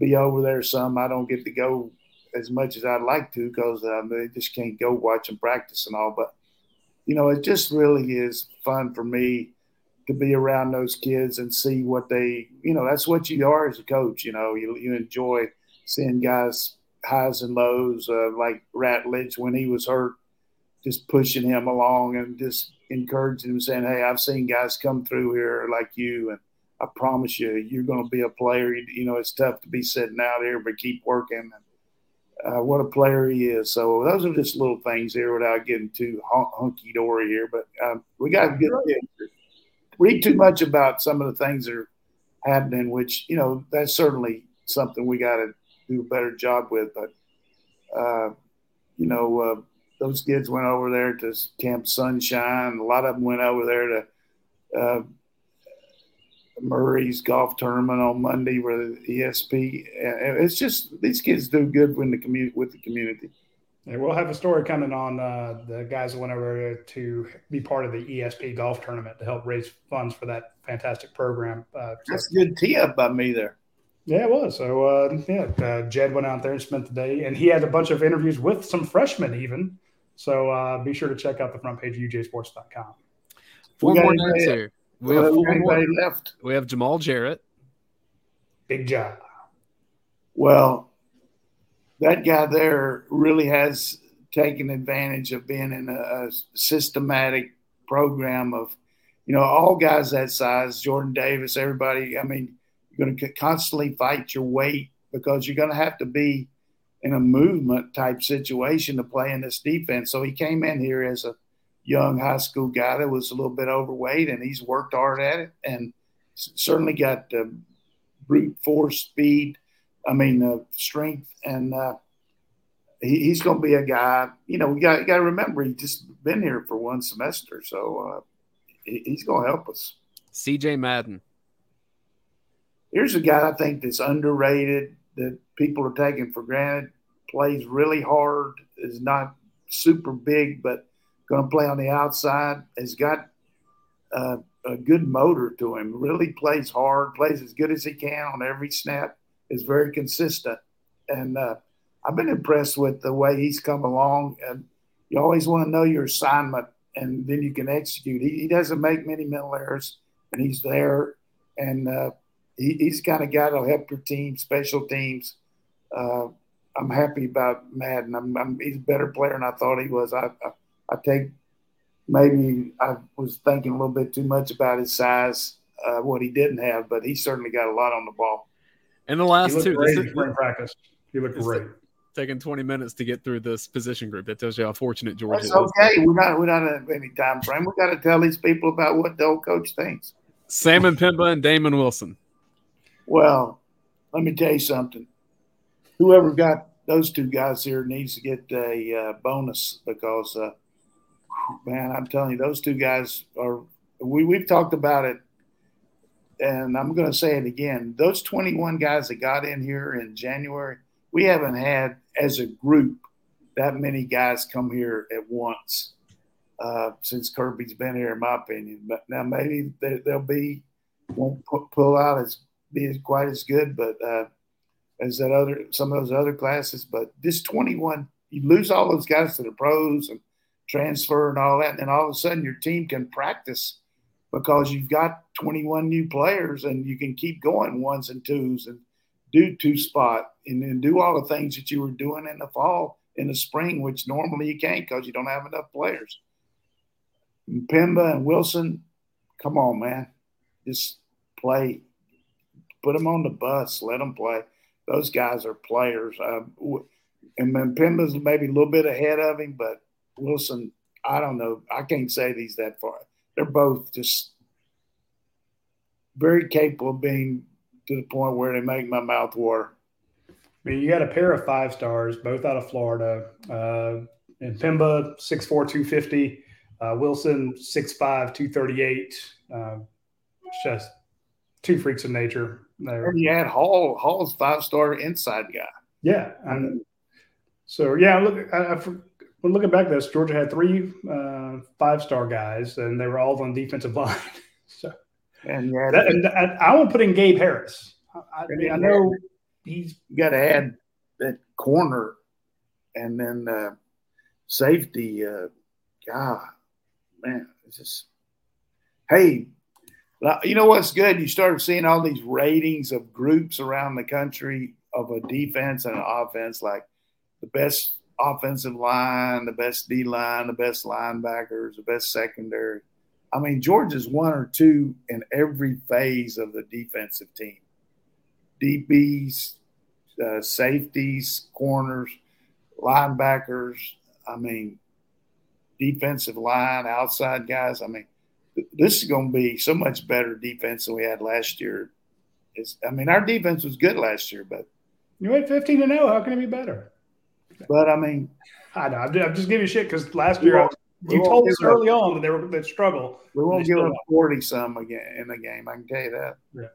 be over there some. I don't get to go as much as I'd like to because um, they just can't go watch them practice and all. But you know, it just really is fun for me to be around those kids and see what they, you know, that's what you are as a coach. You know, you, you enjoy seeing guys highs and lows, uh, like Ratledge when he was hurt, just pushing him along and just encouraging him, saying, "Hey, I've seen guys come through here like you, and I promise you, you're going to be a player. You, you, know, it's tough to be sitting out here, but keep working." And, uh, what a player he is. So those are just little things here without getting too hunky dory here. But um, we got to kids. Read too much about some of the things that are happening, which you know that's certainly something we got to do a better job with. But uh, you know, uh, those kids went over there to Camp Sunshine. A lot of them went over there to uh, Murray's golf tournament on Monday with the ESP. It's just these kids do good in the community with the community. Yeah, we'll have a story coming on uh, the guys that went over to be part of the ESP golf tournament to help raise funds for that fantastic program. Uh, That's so, good tee up by me there. Yeah, it was. So uh, yeah, uh, Jed went out there and spent the day, and he had a bunch of interviews with some freshmen even. So uh, be sure to check out the front page of UGASports.com. Four more names here. We have uh, four more left. We have Jamaal Jarrett. Big job. Well, that guy there really has taken advantage of being in a, a systematic program of, you know, all guys that size, Jordan Davis, everybody. I mean, you're going to constantly fight your weight because you're going to have to be in a movement type situation to play in this defense. So he came in here as a young high school guy that was a little bit overweight, and he's worked hard at it and certainly got uh, brute force speed. I mean, uh, strength, and uh, he, he's going to be a guy. You know, we got got to remember he's just been here for one semester, so uh, he, he's going to help us. C.J. Madden here's a guy I think that's underrated that people are taking for granted. Plays really hard, is not super big, but going to play on the outside. Has got uh, a good motor to him. Really plays hard, plays as good as he can on every snap. Is very consistent, and uh, I've been impressed with the way he's come along. And you always want to know your assignment, and then you can execute. He, he doesn't make many mental errors, and he's there. And uh, he, he's kind of guy that'll help your team, special teams. Uh, I'm happy about Madden. I'm, I'm, he's a better player than I thought he was. I, I, I, take maybe I was thinking a little bit too much about his size, uh, what he didn't have, but he certainly got a lot on the ball. And the last two, great this, spring practice. He looked great. Taking 20 minutes to get through this position group. That tells you how fortunate George That's is. Okay, we're not we're not at any time frame. We got to tell these people about what the old coach thinks. Sam M'Pemba and Damon Wilson. Well, let me tell you something. Whoever got those two guys here needs to get a uh, bonus because, uh, man, I'm telling you, those two guys are. We we've talked about it, and I'm going to say it again. Those 21 guys that got in here in January, we haven't had as a group that many guys come here at once uh, since Kirby's been here, in my opinion. But now maybe they, will be won't pull out as be quite as good, but uh, as that other some of those other classes. But this 21, you lose all those guys to the pros and transfer and all that, and then all of a sudden your team can practice because you've got 21 new players and you can keep going ones and twos and do two spot and then do all the things that you were doing in the fall in the spring, which normally you can't because you don't have enough players. Pimba and Wilson, come on, man, just play put them on the bus, let them play. Those guys are players. Um, and then Pimba's maybe a little bit ahead of him, but Wilson, I don't know. I can't say these that far. They're both just very capable of being to the point where they make my mouth water. I mean, you got a pair of five stars, both out of Florida. Uh, and Pimba, 6'4, 250. Uh, Wilson, 6'5, 238. Uh, just two freaks of nature there. And you had Hall. Hall's five star inside guy. Yeah. And so yeah, look, I, I, when looking back, at this Georgia had three uh, five star guys, and they were all on defensive [laughs] line. so and, yeah, that, and, and I will put in Gabe Harris. I, I, mean, I know he's got to add that corner, and then uh, safety. Uh, God, man, it's just hey you know what's good? You started seeing all these ratings of groups around the country of a defense and an offense, like the best offensive line, the best D line, the best linebackers, the best secondary. I mean, Georgia's one or two in every phase of the defensive team. DBs, uh, safeties, corners, linebackers. I mean, defensive line, outside guys. I mean, this is going to be so much better defense than we had last year. It's, I mean, our defense was good last year, but you went 15 to 0. How can it be better? But I mean, I know. I'm just giving you shit because last year was, you told us early up, on that they were they struggle. We won't give them 40 some again in the game. I can tell you that. Yeah.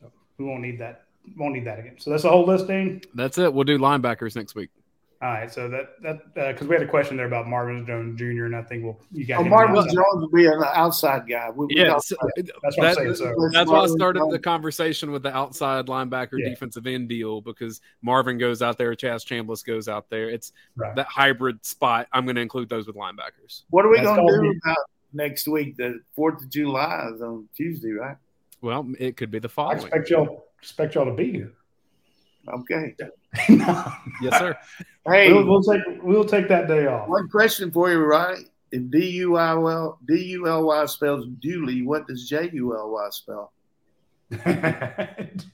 So we won't need that. Won't need that again. So that's the whole listing. That's it. We'll do linebackers next week. All right, so that that because uh, we had a question there about Marvin Jones Jr. and I think we'll you got. Oh, Marvin Jones will be an outside guy. We, yeah, so, that's what that, I'm saying. So. That's why I started the conversation with the outside linebacker yeah. defensive end deal because Marvin goes out there, Chaz Chambliss goes out there. It's right. that hybrid spot. I'm going to include those with linebackers. What are we going to do about next week? The Fourth of July is on Tuesday, right? Well, it could be the following. I expect y'all expect y'all to be here. Okay. [laughs] yes, sir. Hey, we'll, we'll, take we'll take that day off. One question for you, right? If D U I L D U L Y spells Julie, what does J U L Y spell? [laughs]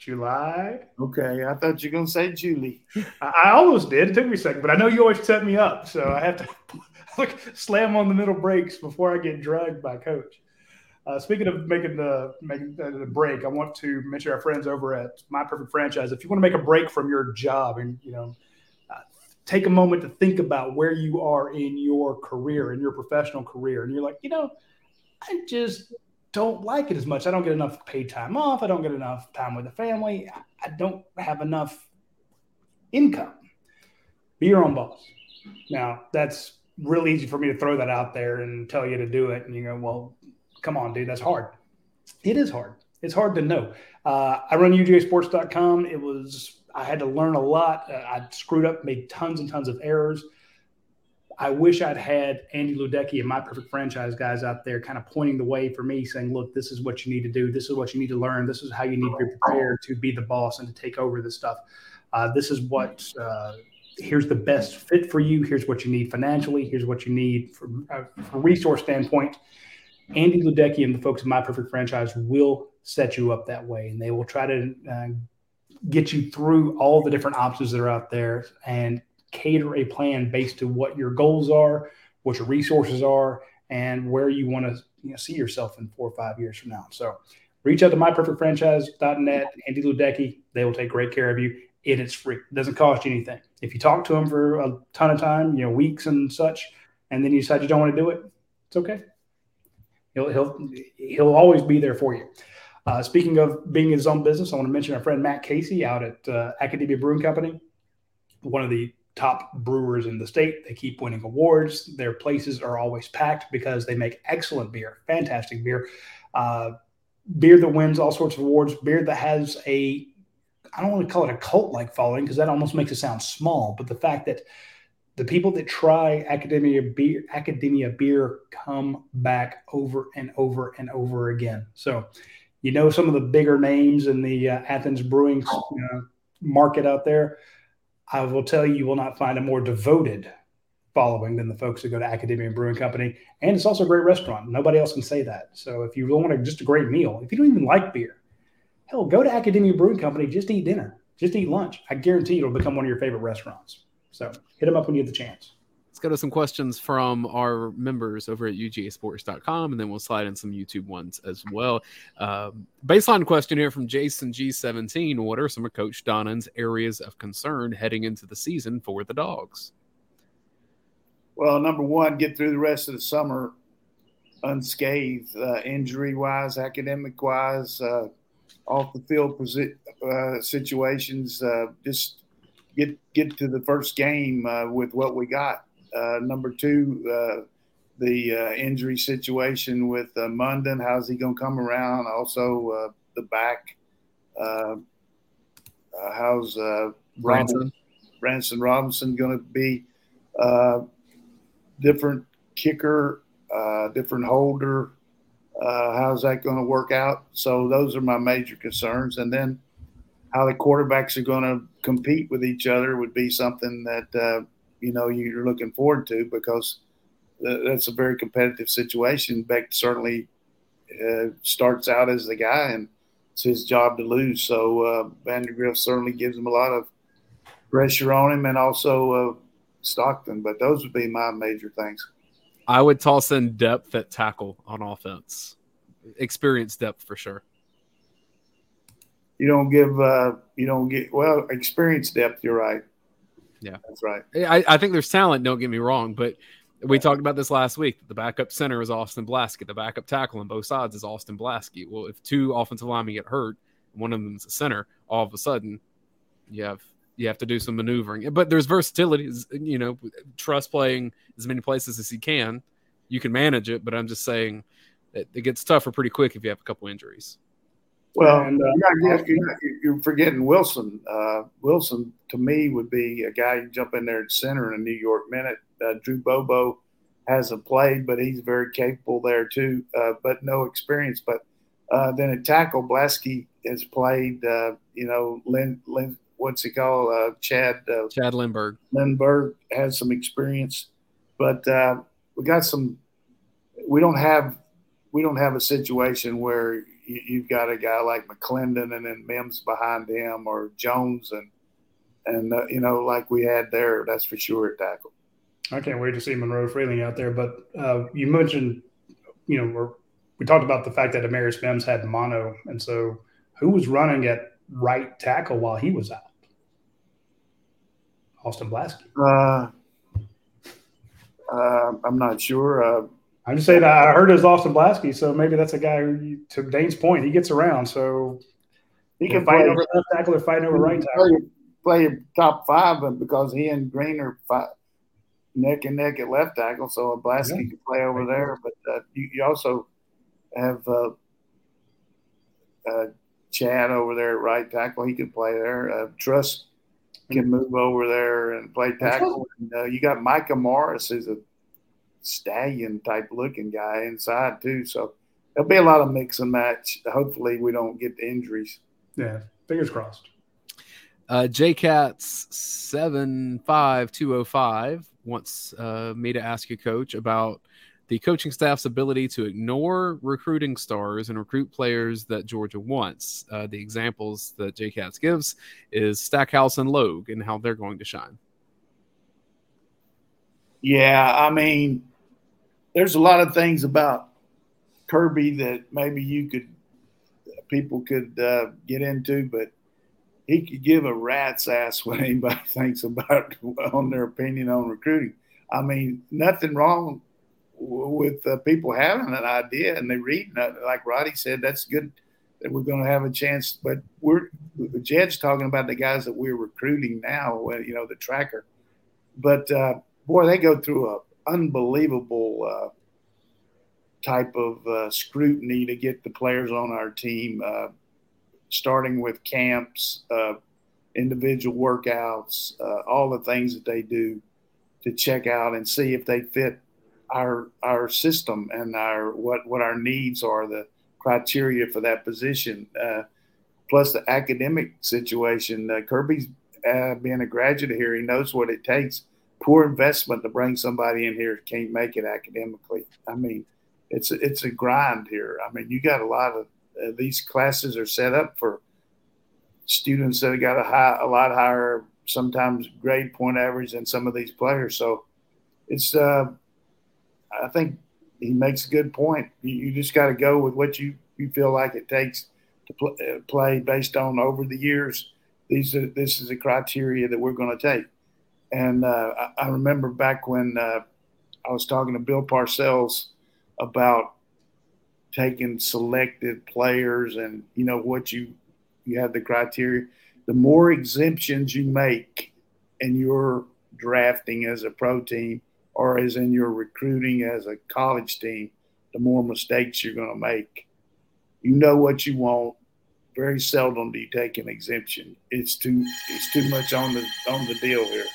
July. Okay, I thought you were gonna say Julie. I, I, almost did. It took me a second, but I know you always set me up, so I have to [laughs] like slam on the middle brakes before I get dragged by coach. Uh, speaking of making the making the break, I want to mention our friends over at My Perfect Franchise. If you want to make a break from your job and you know uh, take a moment to think about where you are in your career, in your professional career, and you're like, you know, I just don't like it as much. I don't get enough paid time off. I don't get enough time with the family. I don't have enough income. Be your own boss. Now, that's really easy for me to throw that out there and tell you to do it. And you go, well, come on, dude, that's hard. It is hard. It's hard to know. Uh, I run UGAsports.com. It was, I had to learn a lot. Uh, I screwed up, made tons and tons of errors. I wish I'd had Andy Luedecke and my perfect franchise guys out there kind of pointing the way for me, saying, look, this is what you need to do. This is what you need to learn. This is how you need to be prepared to be the boss and to take over this stuff. Uh, this is what, uh, here's the best fit for you. Here's what you need financially. Here's what you need from, uh, from a resource standpoint. Andy Luedecke and the folks at My Perfect Franchise will set you up that way, and they will try to uh, get you through all the different options that are out there and cater a plan based to what your goals are, what your resources are, and where you want to you know, see yourself in four or five years from now. So reach out to myperfectfranchise.net, Andy Luedecke. They will take great care of you. And it's free. It doesn't cost you anything. If you talk to them for a ton of time, you know, weeks and such, and then you decide you don't want to do it, it's okay. He'll he'll he'll always be there for you. Uh, speaking of being in his own business, I want to mention our friend Matt Casey out at uh, Akademia Brewing Company, one of the top brewers in the state. They keep winning awards. Their places are always packed because they make excellent beer, fantastic beer, uh, beer that wins all sorts of awards, beer that has a I don't want to call it a cult like following because that almost makes it sound small, but the fact that the people that try akademia beer akademia beer come back over and over and over again. So you know some of the bigger names in the uh, athens brewing uh, market out there? I will tell you you will not find a more devoted following than the folks that go to akademia brewing company. And it's also a great restaurant. Nobody else can say that. So if you want a, just a great meal if you don't even like beer hell go to akademia brewing company just eat dinner just eat lunch. I guarantee it'll become one of your favorite restaurants so hit them up when you get the chance. Let's go to some questions from our members over at UGAsports.com, and then we'll slide in some YouTube ones as well. Um, baseline question here from Jason G17 What are some of Coach Donnan's areas of concern heading into the season for the Dogs? Well, number one, get through the rest of the summer unscathed, uh, injury wise, academic wise, uh, off the field posi- uh, situations. Uh, just get get to the first game uh, with what we got. Uh, number two, uh, the uh, injury situation with uh, Mondon. How's he going to come around? Also, uh, the back. how's Branson Branson Robinson going to be? different kicker, different holder. Uh, how's that going to work out? So those are my major concerns. And then how the quarterbacks are going to compete with each other would be something that uh, you know you're looking forward to because that's a very competitive situation. Beck certainly uh, starts out as the guy, and it's his job to lose. So uh, Vandagriff certainly gives him a lot of pressure on him, and also uh, Stockton. But those would be my major things. I would toss in depth at tackle on offense, experience depth for sure. You don't give, uh, you don't get well experience depth. You're right. Yeah, that's right. I, I think there's talent. Don't get me wrong, but we talked about this last week. The backup center is Austin Blaske. The backup tackle on both sides is Austin Blaske. Well, if two offensive linemen get hurt, one of them is a center, all of a sudden you have you have to do some maneuvering. But there's versatility. You know, Truss playing as many places as he can. You can manage it, but I'm just saying it, it gets tougher pretty quick if you have a couple injuries. Well, and, uh, you're, you're, you're, forgetting Wilson. Uh, Wilson, to me, would be a guy you jump in there at center in a New York minute. Uh, Drew Bobo hasn't played, but he's very capable there too, uh, but no experience. But uh, then at tackle, Blaske has played, uh, you know, Lynn, Lynn, what's he called? Chad. Chad Lindberg. Lindberg has some experience, but we got some. We don't have we don't have a situation where you've got a guy like McClendon and then Mims behind him or Jones and and uh, you know like we had there that's for sure at tackle. I can't wait to see Monroe Freeling out there. But uh, you mentioned, you know, we talked about the fact that Amarius Mims had mono, and so who was running at right tackle while he was out? Austin Blaske. Uh, uh, I'm not sure. I'm just saying I heard it was Austin Blaske, so maybe that's a guy who, to Dayne's point, he gets around, so he can fight over left tackle or fight over right tackle. Play, play top five, but because he and Greene are five, neck and neck at left tackle, so Blaske yeah. can play over there. But uh, you, you, also have uh, uh, Chad over there at right tackle; he can play there. Uh, Truss can mm-hmm. move over there and play tackle. And, uh, you got Micah Morris, who's a stallion type looking guy inside too. So there'll be a lot of mix and match. Hopefully, we don't get the injuries. Yeah, fingers crossed. Uh, JCats seven five two zero five wants uh, me to ask you, Coach, about the coaching staff's ability to ignore recruiting stars and recruit players that Georgia wants. Uh, the examples that JCats gives is Stackhouse and Logue and how they're going to shine. Yeah, I mean, there's a lot of things about Kirby that maybe you could people could uh, get into, but he could give a rat's ass [laughs] what anybody thinks about on their opinion on recruiting. I mean, nothing wrong with uh, people having an idea and they read like Radi said. That's good that we're going to have a chance. But we're Jed's talking about the guys that we're recruiting now. You know, the tracker. But uh, boy, they go through a unbelievable uh, type of uh, scrutiny to get the players on our team, uh, starting with camps, uh, individual workouts, uh, all the things that they do to check out and see if they fit our our system and our what what our needs are, the criteria for that position. Uh, plus the academic situation. Kirby's being a graduate here, he knows what it takes poor investment to bring somebody in here who can't make it academically. I mean, it's a, it's a grind here. I mean, you got a lot of uh, these classes are set up for students that have got a high, a lot higher, sometimes grade point average than some of these players. So it's, uh, I think he makes a good point. You, you just got to go with what you, you feel like it takes to pl- uh, play based on over the years. These are, this is a criteria that we're going to take. And uh, I, I, remember back when uh, I was talking to Bill Parcells about taking selected players and you know what you you have the criteria. The more exemptions you make in your drafting as a pro team or as in your recruiting as a college team, the more mistakes you're going to make. You know what you want. Very seldom do you take an exemption. It's too it's too much on the on the deal here.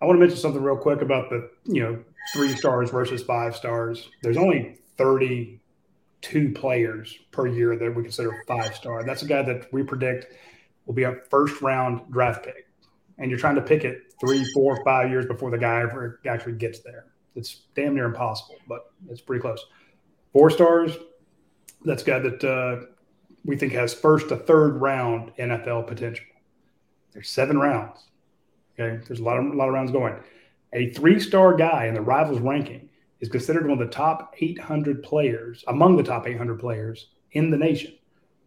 I want to mention something real quick about the you know three stars versus five stars. There's only 32 players per year that we consider five star. That's a guy that we predict will be a first round draft pick. And you're trying to pick it three, four, five years before the guy ever actually gets there. It's damn near impossible, but it's pretty close. Four stars, that's a guy that uh, we think has first to third round NFL potential. There's seven rounds. Okay, there's a lot of a lot of rounds going. A three-star guy in the rivals ranking is considered one of the top 800 players among the top 800 players in the nation.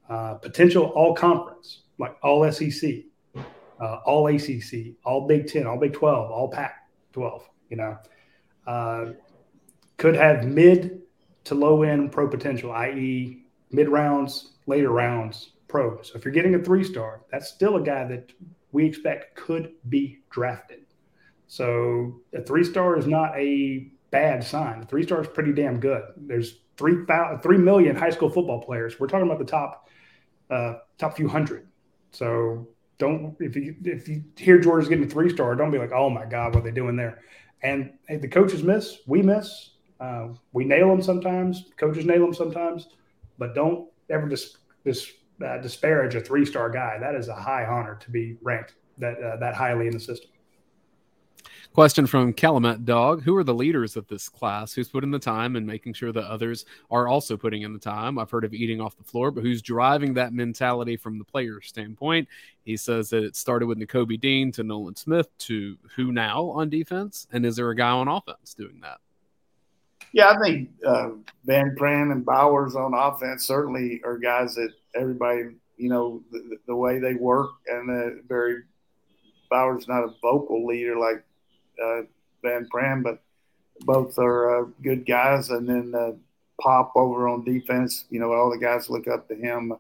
Uh, potential all conference, like all SEC, uh, all ACC, all Big Ten, all Big 12, all Pac 12. You know, uh, could have mid to low end pro potential, i.e., mid rounds, later rounds pro. So if you're getting a three star, that's still a guy that we expect could be drafted. So a three star is not a bad sign. A three star is pretty damn good. There's three three million high school football players. We're talking about the top uh, top few hundred. So don't if you if you hear Georgia's getting a three star, don't be like, oh my god, what are they doing there? And hey, the coaches miss, we miss, uh, we nail them sometimes. Coaches nail them sometimes, but don't ever just dis, uh, disparage a three star guy. That is a high honor to be ranked that uh, that highly in the system. Question from Calumet Dog Who are the leaders of this class? Who's putting the time and making sure that others are also putting in the time? I've heard of eating off the floor, but who's driving that mentality from the player's standpoint? He says that it started with Nakobe Dean to Nolan Smith to who now on defense? And is there a guy on offense doing that? Yeah, I think uh, Van Pran and Bowers on offense certainly are guys that everybody, you know, the, the way they work and uh, very Bowers not a vocal leader like uh, Van Pran, but both are uh, good guys. And then uh, Pop over on defense, you know, all the guys look up to him.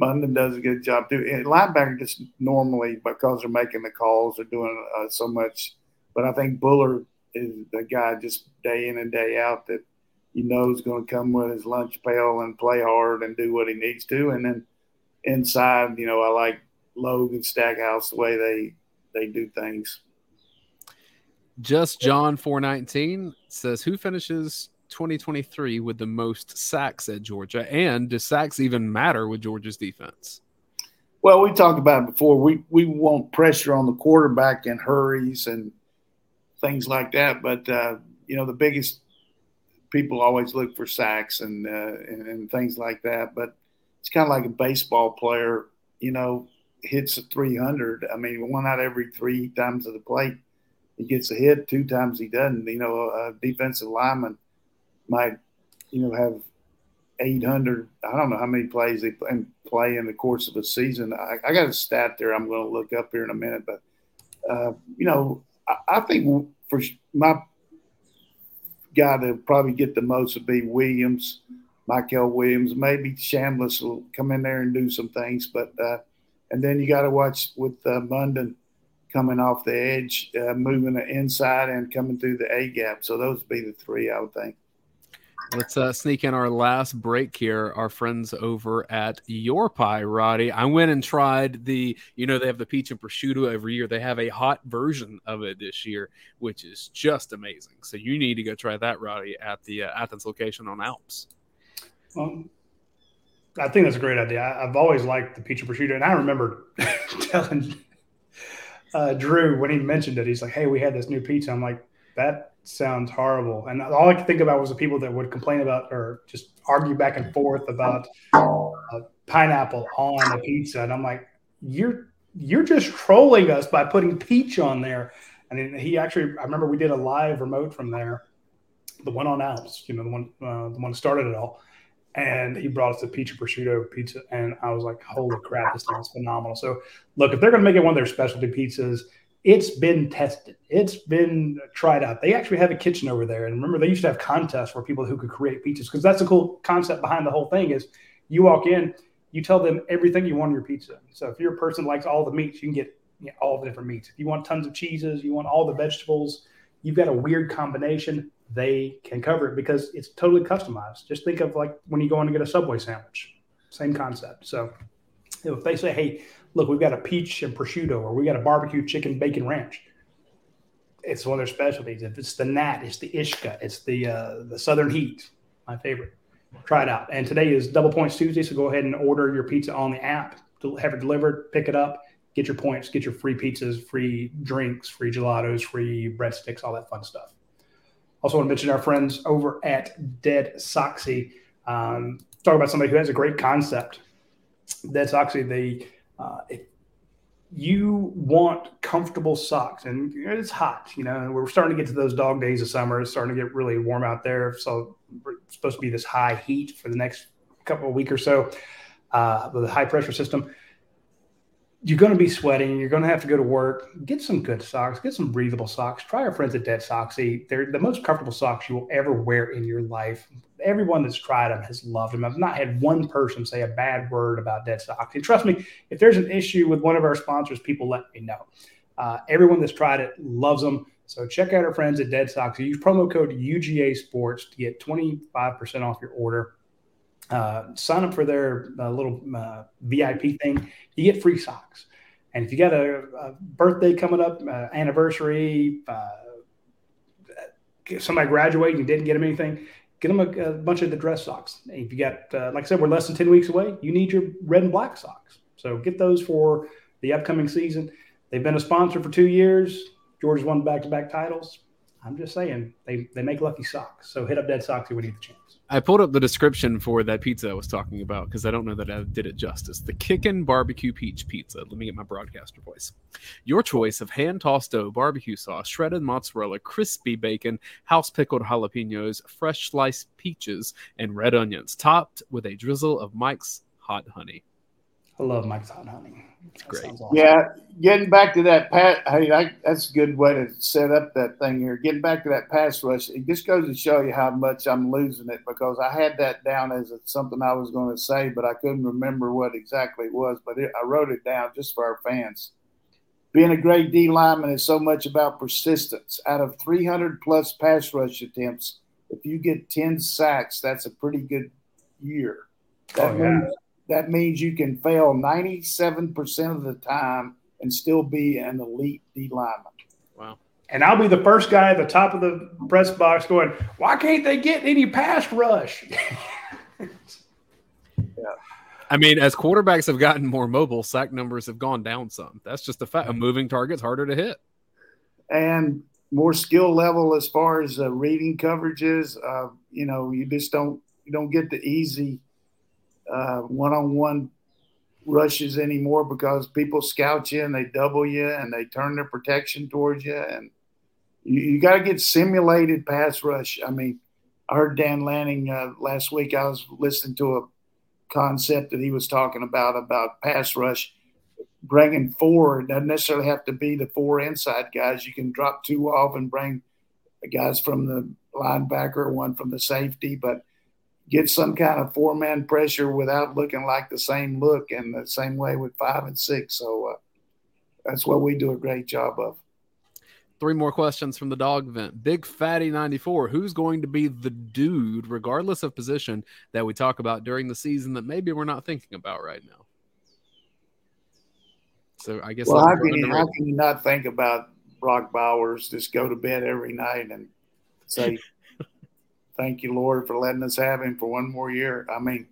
Mondon does a good job too. And linebacker just normally because they're making the calls, they're doing uh, so much. But I think Bullard is the guy just day in and day out that you know is going to come with his lunch pail and play hard and do what he needs to. And then inside, you know, I like Logan Stackhouse the way they they do things. Just John 419 says, Who finishes 2023 with the most sacks at Georgia? And does sacks even matter with Georgia's defense? Well, we talked about it before. We we want pressure on the quarterback and hurries and things like that. But uh, you know, the biggest people always look for sacks and, uh, and, and things like that. But it's kind of like a baseball player. You know, hits a 300. I mean, one out every three times of the plate he gets a hit, two times he doesn't. You know, a defensive lineman might, you know, have 800. I don't know how many plays they play in the course of a season. I, I got a stat there I'm going to look up here in a minute, but uh, you know, I, I, think for my guy to probably get the most would be Williams, Mykel Williams. Maybe Chambliss will come in there and do some things, but uh, and then you got to watch with uh, Mondon coming off the edge, uh, moving the inside, and coming through the A gap. So those would be the three, I would think. Let's uh, sneak in our last break here. Our friends over at Your Pie, Radi. I went and tried the, you know, they have the peach and prosciutto every year. They have a hot version of it this year, which is just amazing. So you need to go try that, Radi, at the uh, Athens location on Alps. Um, I think that's a great idea. I, have always liked the peach and prosciutto, and I remember [laughs] telling uh, Drew when he mentioned it. He's like, "Hey, we had this new pizza." I'm like, "That sounds horrible." And all I could think about was the people that would complain about or just argue back and forth about uh, pineapple on a pizza. And I'm like, "You're you're just trolling us by putting peach on there." And he actually, I remember we did a live remote from there, the one on Alps, you know, the one uh, the one that started it all and he brought us the peach prosciutto pizza, and I was like, "Holy crap, this thing is phenomenal!" So, look, if they're going to make it one of their specialty pizzas, it's been tested, it's been tried out. They actually have a kitchen over there, and remember, they used to have contests for people who could create pizzas because that's the cool concept behind the whole thing. Is you walk in, you tell them everything you want on your pizza. So, if you're a person likes all the meats, you can get you know, all the different meats. If you want tons of cheeses, you want all the vegetables. You've got a weird combination they can cover it because it's totally customized. Just think of like when you go in to get a Subway sandwich, same concept. So if they say, hey, look, we've got a peach and prosciutto or we got a barbecue chicken bacon ranch, it's one of their specialties. If it's the nat, it's the ishka, it's the uh, the southern heat. my favorite. Try it out. And today is Double Points Tuesday, so go ahead and order your pizza on the app. Have it delivered, pick it up, get your points, get your free pizzas, free drinks, free gelatos, free breadsticks, all that fun stuff. Also, want to mention our friends over at Dead Soxy. Um, talk about somebody who has a great concept. Dead Soxy, the uh, if you want comfortable socks, and it's hot. You know, we're starting to get to those dog days of summer. It's starting to get really warm out there. So it's supposed to be this high heat for the next couple of weeks or so uh, with a high pressure system you're going to be sweating. You're going to have to go to work. Get some good socks. Get some breathable socks. Try our friends at Dead Soxy. They're the most comfortable socks you will ever wear in your life. Everyone that's tried them has loved them. I've not had one person say a bad word about Dead. And trust me, if there's an issue with one of our sponsors, people let me know. Uh, everyone that's tried it loves them. So check out our friends at Dead Soxy. Use promo code UGA Sports to get 25% off your order. Uh, sign up for their uh, little uh, VIP thing. You get free socks. And if you got a, a birthday coming up, uh, anniversary, uh, somebody graduating and didn't get them anything, get them a, a bunch of the dress socks. If you got, like I said, we're less than 10 weeks away, you need your red and black socks. So get those for the upcoming season. They've been a sponsor for two years. Georgia's won back to back titles. I'm just saying they, they make lucky socks. So hit up Dead Socks when you get the chance. I pulled up the description for that pizza I was talking about because I don't know that I did it justice. The Kickin' Barbecue Peach Pizza. Let me get my broadcaster voice. Your choice of hand tossed dough, barbecue sauce, shredded mozzarella, crispy bacon, house pickled jalapenos, fresh sliced peaches, and red onions, topped with a drizzle of Mike's hot honey. I love Mike's hot honey. It's great. Awesome. Yeah, getting back to that pat, hey, I, that's a good way to set up that thing here. Getting back to that pass rush, it just goes to show you how much I'm losing it because I had that down as something I was going to say, but I couldn't remember what exactly it was. But it, I wrote it down just for our fans. Being a great D lineman is so much about persistence. Out of 300 plus pass rush attempts, if you get 10 sacks, that's a pretty good year. That oh, yeah. means that means you can fail 97% of the time and still be an elite D lineman. Wow. And I'll be the first guy at the top of the press box going, why can't they get any pass rush? [laughs] yeah. I mean, as quarterbacks have gotten more mobile, sack numbers have gone down some. That's just a fact. A moving target's harder to hit. And more skill level as far as uh, reading coverages. Uh, you know, you just don't you don't get the easy one on one rushes anymore because people scout you and they double you and they turn their protection towards you. And you, you got to get simulated pass rush. I mean, I heard Dan Lanning uh, last week. I was listening to a concept that he was talking about about pass rush bringing four. It doesn't necessarily have to be the four inside guys. You can drop two off and bring guys from the linebacker, one from the safety, but get some kind of four man pressure without looking like the same look and the same way with five and six. So uh, that's what we do a great job of. Three more questions from the dog event. Big Fatty 94. Who's going to be the dude, regardless of position, that we talk about during the season that maybe we're not thinking about right now? So I guess. Well, how can, you, how can you not think about Brock Bowers? Just go to bed every night and say, thank you, Lord, for letting us have him for one more year. I mean,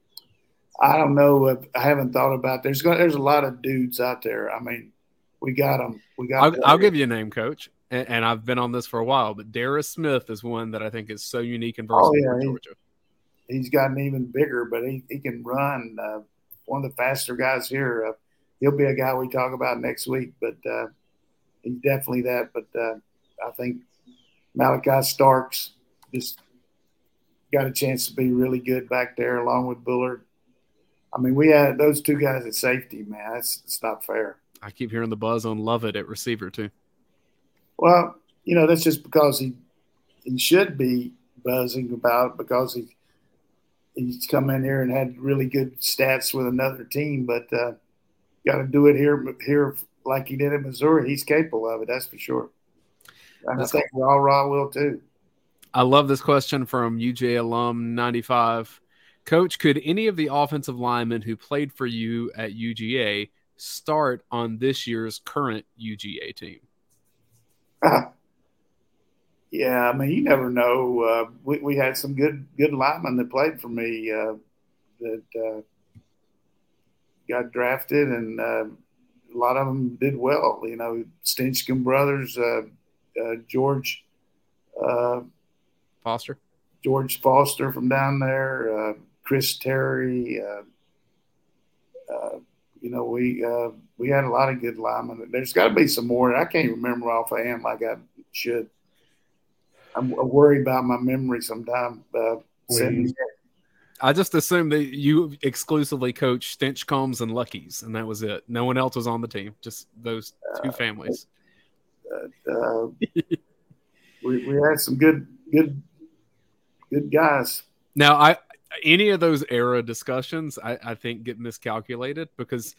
I don't know. If, I haven't thought about. There's there's a lot of dudes out there. I mean, we got them. We got. I'll, I'll give you a name, Coach, and, and, I've been on this for a while. But Darris Smith is one that I think is so unique and versatile oh, yeah, for Georgia. He, he's gotten even bigger, but he, he can run. Uh, one of the faster guys here. Uh, he'll be a guy we talk about next week, but uh, he's definitely that. But uh, I think Malachi Starks just got a chance to be really good back there along with Bullard. I mean, we had those two guys at safety, man. That's it's not fair. I keep hearing the buzz on Lovett at receiver too. Well, you know, that's just because he he should be buzzing about it because he he's come in here and had really good stats with another team, but uh, got to do it here here like he did in Missouri. He's capable of it, that's for sure. And I think. Rara will too. I love this question from UGA alum 95. Coach, could any of the offensive linemen who played for you at UGA start on this year's current UGA team? [clears throat] Yeah, I mean, you never know. Uh, we we had some good good linemen that played for me uh, that uh, got drafted, and uh, a lot of them did well. You know, Stinchcomb brothers, uh, uh, George Foster, George Foster from down there, Chris Terry. you know, we we had a lot of good linemen. There's got to be some more. I can't remember offhand like I should. I'm worried about my memory sometimes. Uh, I just assumed that you exclusively coached Stinchcombs and Luckies, and that was it. No one else was on the team, just those two uh, families. Uh, [laughs] we, we had some good, good, good guys. Now, I any of those era discussions, I, I think get miscalculated because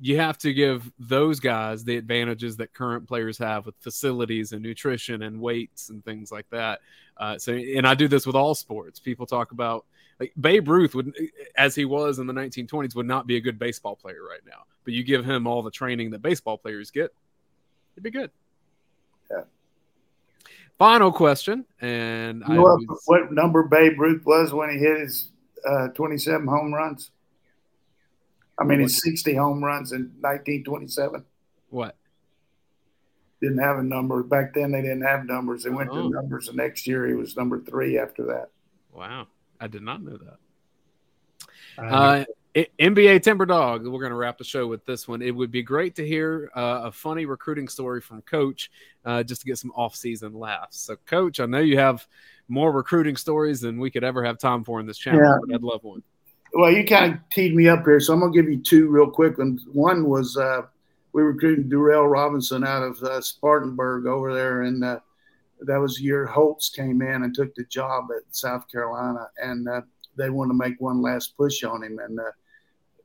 you have to give those guys the advantages that current players have with facilities and nutrition and weights and things like that. Uh, so, and I do this with all sports. People talk about like Babe Ruth would, as he was in the 1920s, would not be a good baseball player right now. But you give him all the training that baseball players get, he'd be good. Final question, and you know what, what, number Babe Ruth was when he hit his uh, 27 home runs? I mean, it's 60 home runs in 1927. What? Didn't have a number. Back then, they didn't have numbers. They went oh. to numbers. The next year, he was number three after that. Wow. I did not know that. Uh, NBA Timber Dog. We're going to wrap the show with this one. It would be great to hear uh, a funny recruiting story from Coach, uh, just to get some off-season laughs. So, Coach, I know you have more recruiting stories than we could ever have time for in this channel. Yeah. I'd love one. Well, you kind of teed me up here, so I'm going to give you two real quick ones. One was uh, we recruited Darrell Robinson out of uh, Spartanburg over there, and uh, that was the year Holtz came in and took the job at South Carolina, and uh, they wanted to make one last push on him. And uh,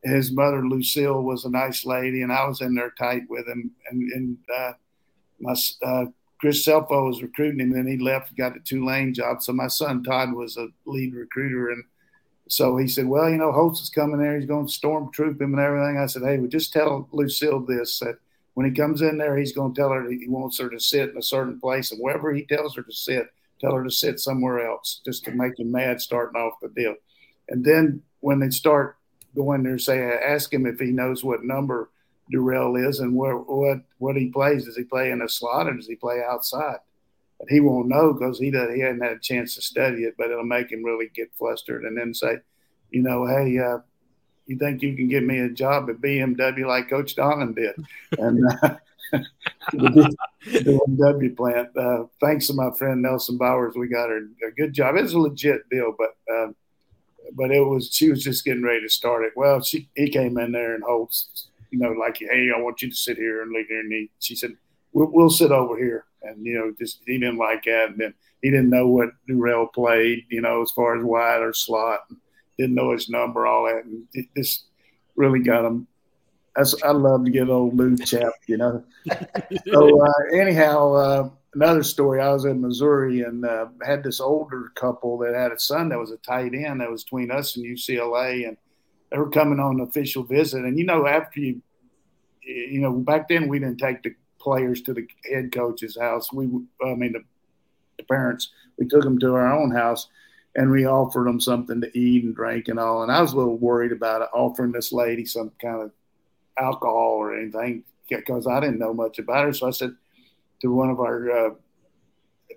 his mother Lucille was a nice lady, and I was in there tight with him. And, and uh, my Chris Scelfo was recruiting him, and then he left, got the Tulane job. So my son Todd was a lead recruiter, and so he said, Well, you know, Holtz is coming there. He's going to stormtroop him and everything. I said, Hey, well, just tell Lucille this that when he comes in there, he's going to tell her he wants her to sit in a certain place. And wherever he tells her to sit, tell her to sit somewhere else just to make him mad starting off the deal. And then when they start going there, say, ask him if he knows what number Darrell is and what, what he plays. Does he play in a slot or does he play outside? And he won't know because he does, he hadn't had a chance to study it, but it'll make him really get flustered and then say, you know, hey, uh, you think you can get me a job at BMW like Coach Donnan did? And uh, the BMW plant. Uh, thanks to my friend Nelson Bowers, we got her a good job. It was a legit deal, but uh, but it was she was just getting ready to start it. Well, she he came in there and Holtz, you know, like, hey, I want you to sit here and leave here. And he, she said, we'll, we'll sit over here and you know just he didn't like that and then he didn't know what Darrell played you know as far as wide or slot didn't know his number all that and it just really got him That's, I love to get old Lou chap you know [laughs] so uh, anyhow uh, another story I was in Missouri and uh, had this older couple that had a son that was a tight end that was between us and UCLA and they were coming on an official visit and you know after you you know back then we didn't take the players to the head coach's house. We, I mean, the, the parents, we took them to our own house and we offered them something to eat and drink and all. And I was a little worried about offering this lady some kind of alcohol or anything because I didn't know much about her. So I said to one of our, uh,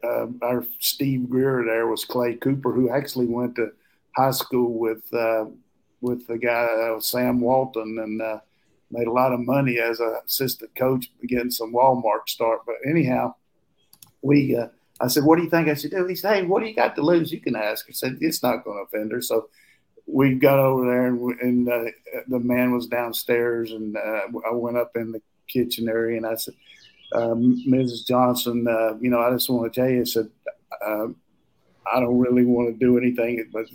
uh, our Steve Greer there was Clay Cooper, who actually went to high school with uh, with the guy uh, Sam Walton, and uh, made a lot of money as an assistant coach, getting some Walmart start. But anyhow, we, uh, I said, what do you think I should do? He said, hey, what do you got to lose? You can ask. I said, it's not going to offend her. So we got over there and, and uh, the man was downstairs and uh, I went up in the kitchen area and I said, um, Mrs. Johnson, uh, you know, I just want to tell you, I said, um, I don't really want to do anything but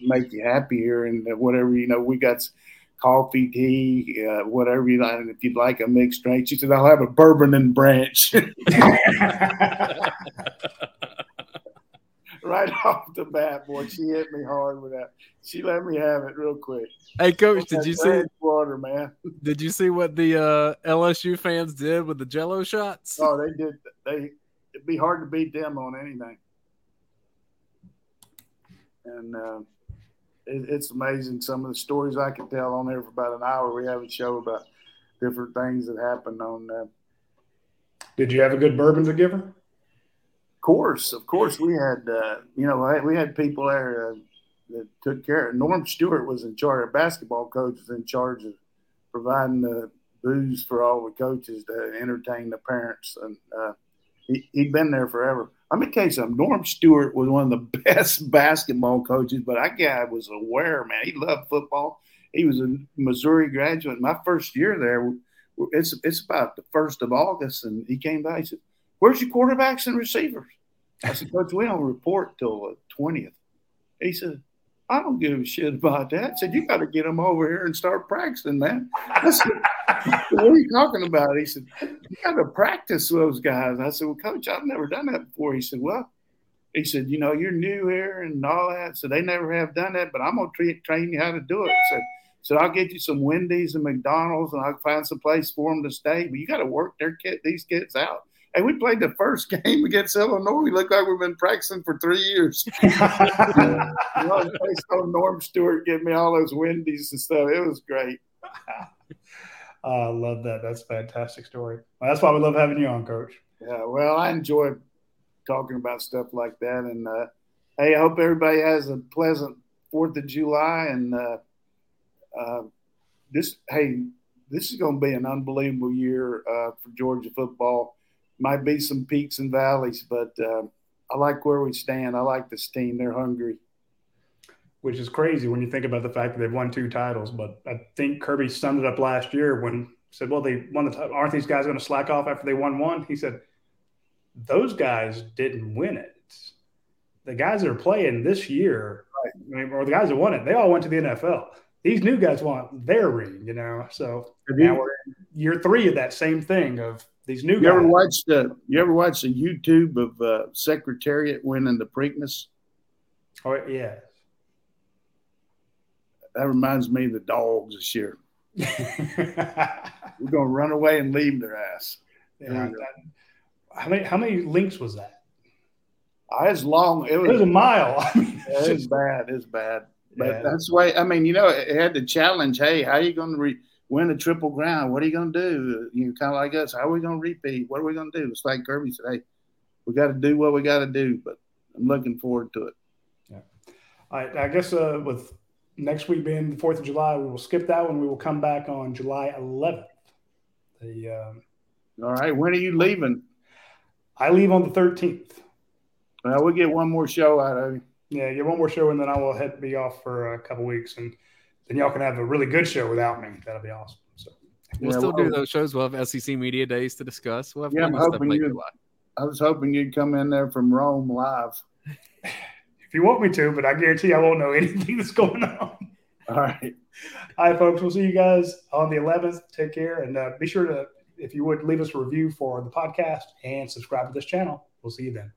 make you happy here and whatever, you know, we got – coffee, tea, uh, whatever you like. And if you'd like a mixed drink, she said, I'll have a bourbon and branch. [laughs] [laughs] [laughs] right off the bat, boy, she hit me hard with that. She let me have it real quick. Hey, coach, did you see water, man? [laughs] Did you see what the uh, LSU fans did with the Jello shots? Oh, they did. They it'd be hard to beat them on anything. And uh, it, it's amazing some of the stories I can tell on there for about an hour. We have a show about different things that happened on. Uh, Did you have a good bourbon to give her? Of course, of course, we had uh, you know we had people there uh, that took care. of Norm Stewart was in charge. Our basketball coach was in charge of providing the booze for all the coaches to entertain the parents, and uh, he, he'd been there forever. Let me tell you something. Norm Stewart was one of the [laughs] best basketball coaches, but that guy was aware, man. He loved football. He was a Missouri graduate. My first year there, it's it's about the first of August, and he came by. He said, "Where's your quarterbacks and receivers?" I said, "Coach, we don't report till the twentieth. He said, I don't give a shit about that. I said, you got to get them over here and start practicing, man. I said, what are you talking about? He said, you got to practice those guys. I said, well, coach, I've never done that before. He said, well, he said, you know, you're new here and all that. So they never have done that, but I'm going to train you how to do it. Said, so I'll get you some Wendy's and McDonald's and I'll find some place for them to stay. But you got to work their kid, these kids out. And we played the first [laughs] game against Illinois. We looked like we've been practicing for three years. [laughs] you know, Norm Stewart give me all those Wendy's and stuff. It was great. [laughs] I love that. That's a fantastic story. Well, that's why we love having you on, Coach. Yeah, well, I enjoy talking about stuff like that. And uh, hey, I hope everybody has a pleasant Fourth of July. And uh, uh this, hey, this is going to be an unbelievable year uh, for Georgia football might be some peaks and valleys, but uh, I like where we stand. I like this team. They're hungry. Which is crazy when you think about the fact that they've won two titles. But I think Kirby summed it up last year when said, "Well, they won the title. Aren't these guys going to slack off after they won one?" He said, "Those guys didn't win it. The guys that are playing this year, right. or the guys that won it, they all went to the NFL. These new guys want their ring, you know. So now we're in year three of that same thing of these new you guys. ever watched the you ever watched the YouTube of uh, Secretariat winning the Preakness? Oh yeah. That reminds me of the dogs this year. [laughs] We're gonna run away and leave their ass. Yeah, how many how many links was that? Uh, it's long. It was, it was a mile. [laughs] I mean, it's, it's bad. It's bad. But yeah. that's why I mean, you know, it had the challenge. Hey, how are you going to re- win a triple crown. What are you going to do? You know, kind of like us. How are we going to repeat? What are we going to do? It's like Kirby said, hey, we got to do what we got to do, but I'm looking forward to it. Yeah. All right. I guess uh, with next week being the 4th of July, we will skip that one. We will come back on July 11th. The, um, All right. When are you leaving? I leave on the 13th. Well, we'll get one more show out of you. Yeah, get one more show, and then I will head be off for a couple weeks. And – then y'all can have a really good show without me. That'll be awesome. So we'll yeah, still well, do those shows. We'll have SEC media days to discuss. We'll have yeah, I'm hoping you. I was hoping you'd come in there from Rome live. if you want me to, but I guarantee I won't know [laughs] anything that's going on. All right. All right, folks. We'll see you guys on the 11th. Take care. And uh, be sure to, if you would, leave us a review for the podcast and subscribe to this channel. We'll see you then.